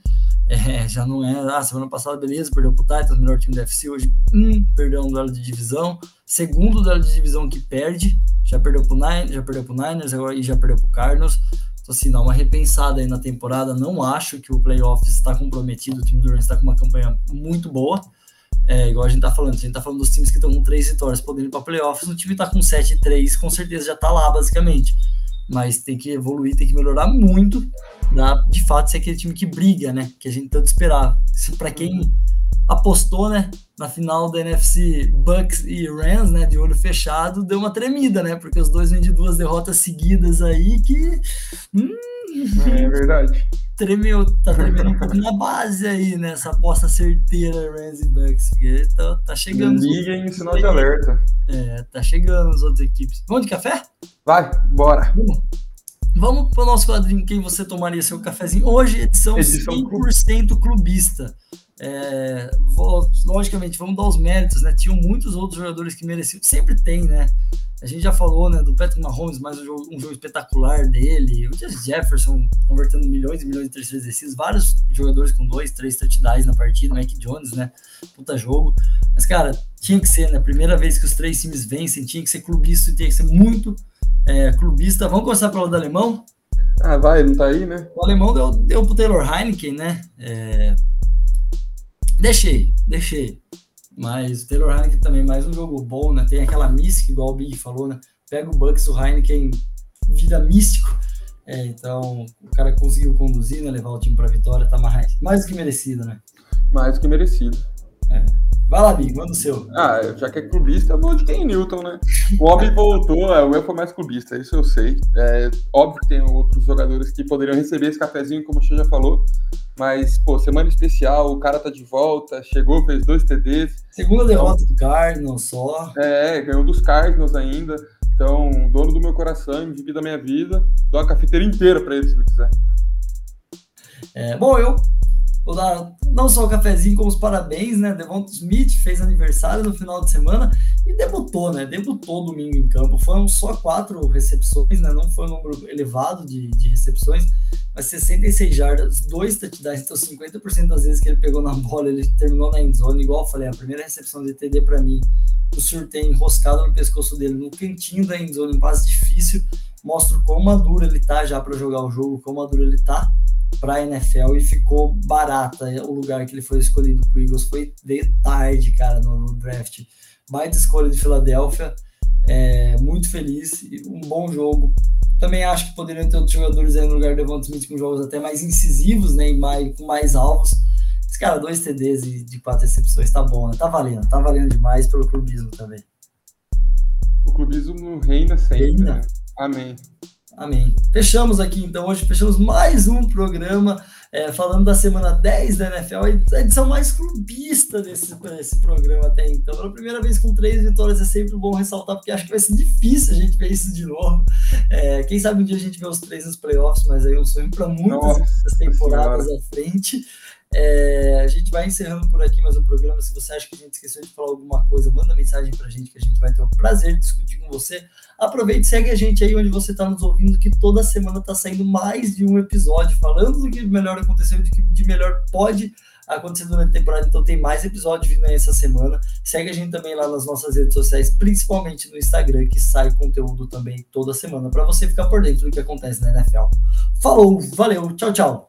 É, já não é. Ah, semana passada, beleza, perdeu pro Titans, melhor time da FC. Hoje, hum, perdeu um duelo de divisão. Segundo duelo de divisão que perde. Já perdeu pro Niners, já perdeu pro Niners agora, e já perdeu pro Cardinals. Então, assim, dá uma repensada aí na temporada. Não acho que o playoffs está comprometido. O time do Rams está com uma campanha muito boa. É, igual a gente tá falando, a gente tá falando dos times que estão com três vitórias podendo ir para playoffs. O time tá com 7-3, com certeza já tá lá, basicamente mas tem que evoluir, tem que melhorar muito, de fato, ser aquele time que briga, né? Que a gente tanto esperava. Para quem apostou, né, na final da NFC Bucks e Rams, né, de olho fechado, deu uma tremida, né? Porque os dois vêm de duas derrotas seguidas aí que. Hum, é verdade. Tremeu, tá tremendo um pouco na base aí, né? Essa aposta certeira Rams e Bucks. Porque tá, tá chegando. Liguem em sinal de alerta. É, tá chegando as outras equipes. Vamos de café? Vai, bora. Vamos para o nosso quadrinho. Quem você tomaria seu cafezinho? Hoje, edição, edição 100% clubista. É, vou, logicamente, vamos dar os méritos, né? Tinham muitos outros jogadores que mereciam. Sempre tem, né? A gente já falou, né, do Patrick Mahomes, mais um jogo, um jogo espetacular dele. O Jefferson convertendo milhões e milhões de terceiros exercícios. Vários jogadores com dois, três touchdowns na partida. Mike Jones, né? Puta jogo. Mas, cara, tinha que ser, né? Primeira vez que os três times vencem, tinha que ser clubista tinha que ser muito é, clubista. Vamos começar pelo do alemão? Ah, vai, não tá aí, né? O alemão deu, deu pro Taylor Heineken, né? É... Deixei, deixei. Mas o Taylor Heineken também, mais um jogo bom, né? Tem aquela mística, igual o Big falou, né? Pega o Bucks, o Heineken vira místico. É, então, o cara conseguiu conduzir, né? Levar o time para vitória, tá mais, mais do que merecido, né? Mais do que merecido. É. Vai lá, Big, manda o seu. Ah, já que é clubista, eu vou de Ken Newton, né? O homem voltou, é, o meu foi mais clubista, isso eu sei. É, óbvio que tem outros jogadores que poderiam receber esse cafezinho, como o Xê já falou. Mas, pô, semana especial, o cara tá de volta, chegou, fez dois TDs. Segunda derrota do Cardinals só. É, ganhou dos Cardinals ainda. Então, dono do meu coração, MVP da minha vida. Dou uma cafeteira inteira pra ele, se ele quiser. É, bom, eu não só o cafezinho, como os parabéns, né? Devonta Smith fez aniversário no final de semana e debutou, né? Debutou domingo em campo. Foram só quatro recepções, né? Não foi um número elevado de, de recepções, mas 66 jardas, dois touchdowns, então 50% das vezes que ele pegou na bola, ele terminou na endzone, igual eu falei, a primeira recepção de TD para mim, o surtei enroscado no pescoço dele, no cantinho da endzone, um passe difícil, mostra o quão maduro ele tá já para jogar o jogo, quão maduro ele tá para a NFL e ficou barata o lugar que ele foi escolhido para Eagles. Foi de tarde, cara, no, no draft. Baita escolha de Filadélfia. É, muito feliz. Um bom jogo. Também acho que poderiam ter outros jogadores aí no lugar do Devonta Smith com jogos até mais incisivos, né? E mais, com mais alvos. Mas, cara, dois TDs e de quatro recepções tá bom, né? Tá valendo. Tá valendo demais pelo clubismo também. O clubismo reina sempre. Reina. Né? Amém. Amém. Fechamos aqui então hoje, fechamos mais um programa é, falando da semana 10 da NFL, a edição mais clubista desse, desse programa até então. Pela primeira vez com três vitórias é sempre bom ressaltar, porque acho que vai ser difícil a gente ver isso de novo. É, quem sabe um dia a gente vê os três nos playoffs, mas aí é um sonho para muitas Nossa, temporadas senhora. à frente. É, a gente vai encerrando por aqui mais um programa. Se você acha que a gente esqueceu de falar alguma coisa, manda mensagem para a gente que a gente vai ter o prazer de discutir com você. Aproveite e segue a gente aí onde você está nos ouvindo, que toda semana está saindo mais de um episódio falando do que melhor aconteceu, do que de melhor pode acontecer durante a temporada. Então tem mais episódios vindo aí essa semana. Segue a gente também lá nas nossas redes sociais, principalmente no Instagram, que sai conteúdo também toda semana para você ficar por dentro do que acontece na NFL. Falou, valeu, tchau, tchau.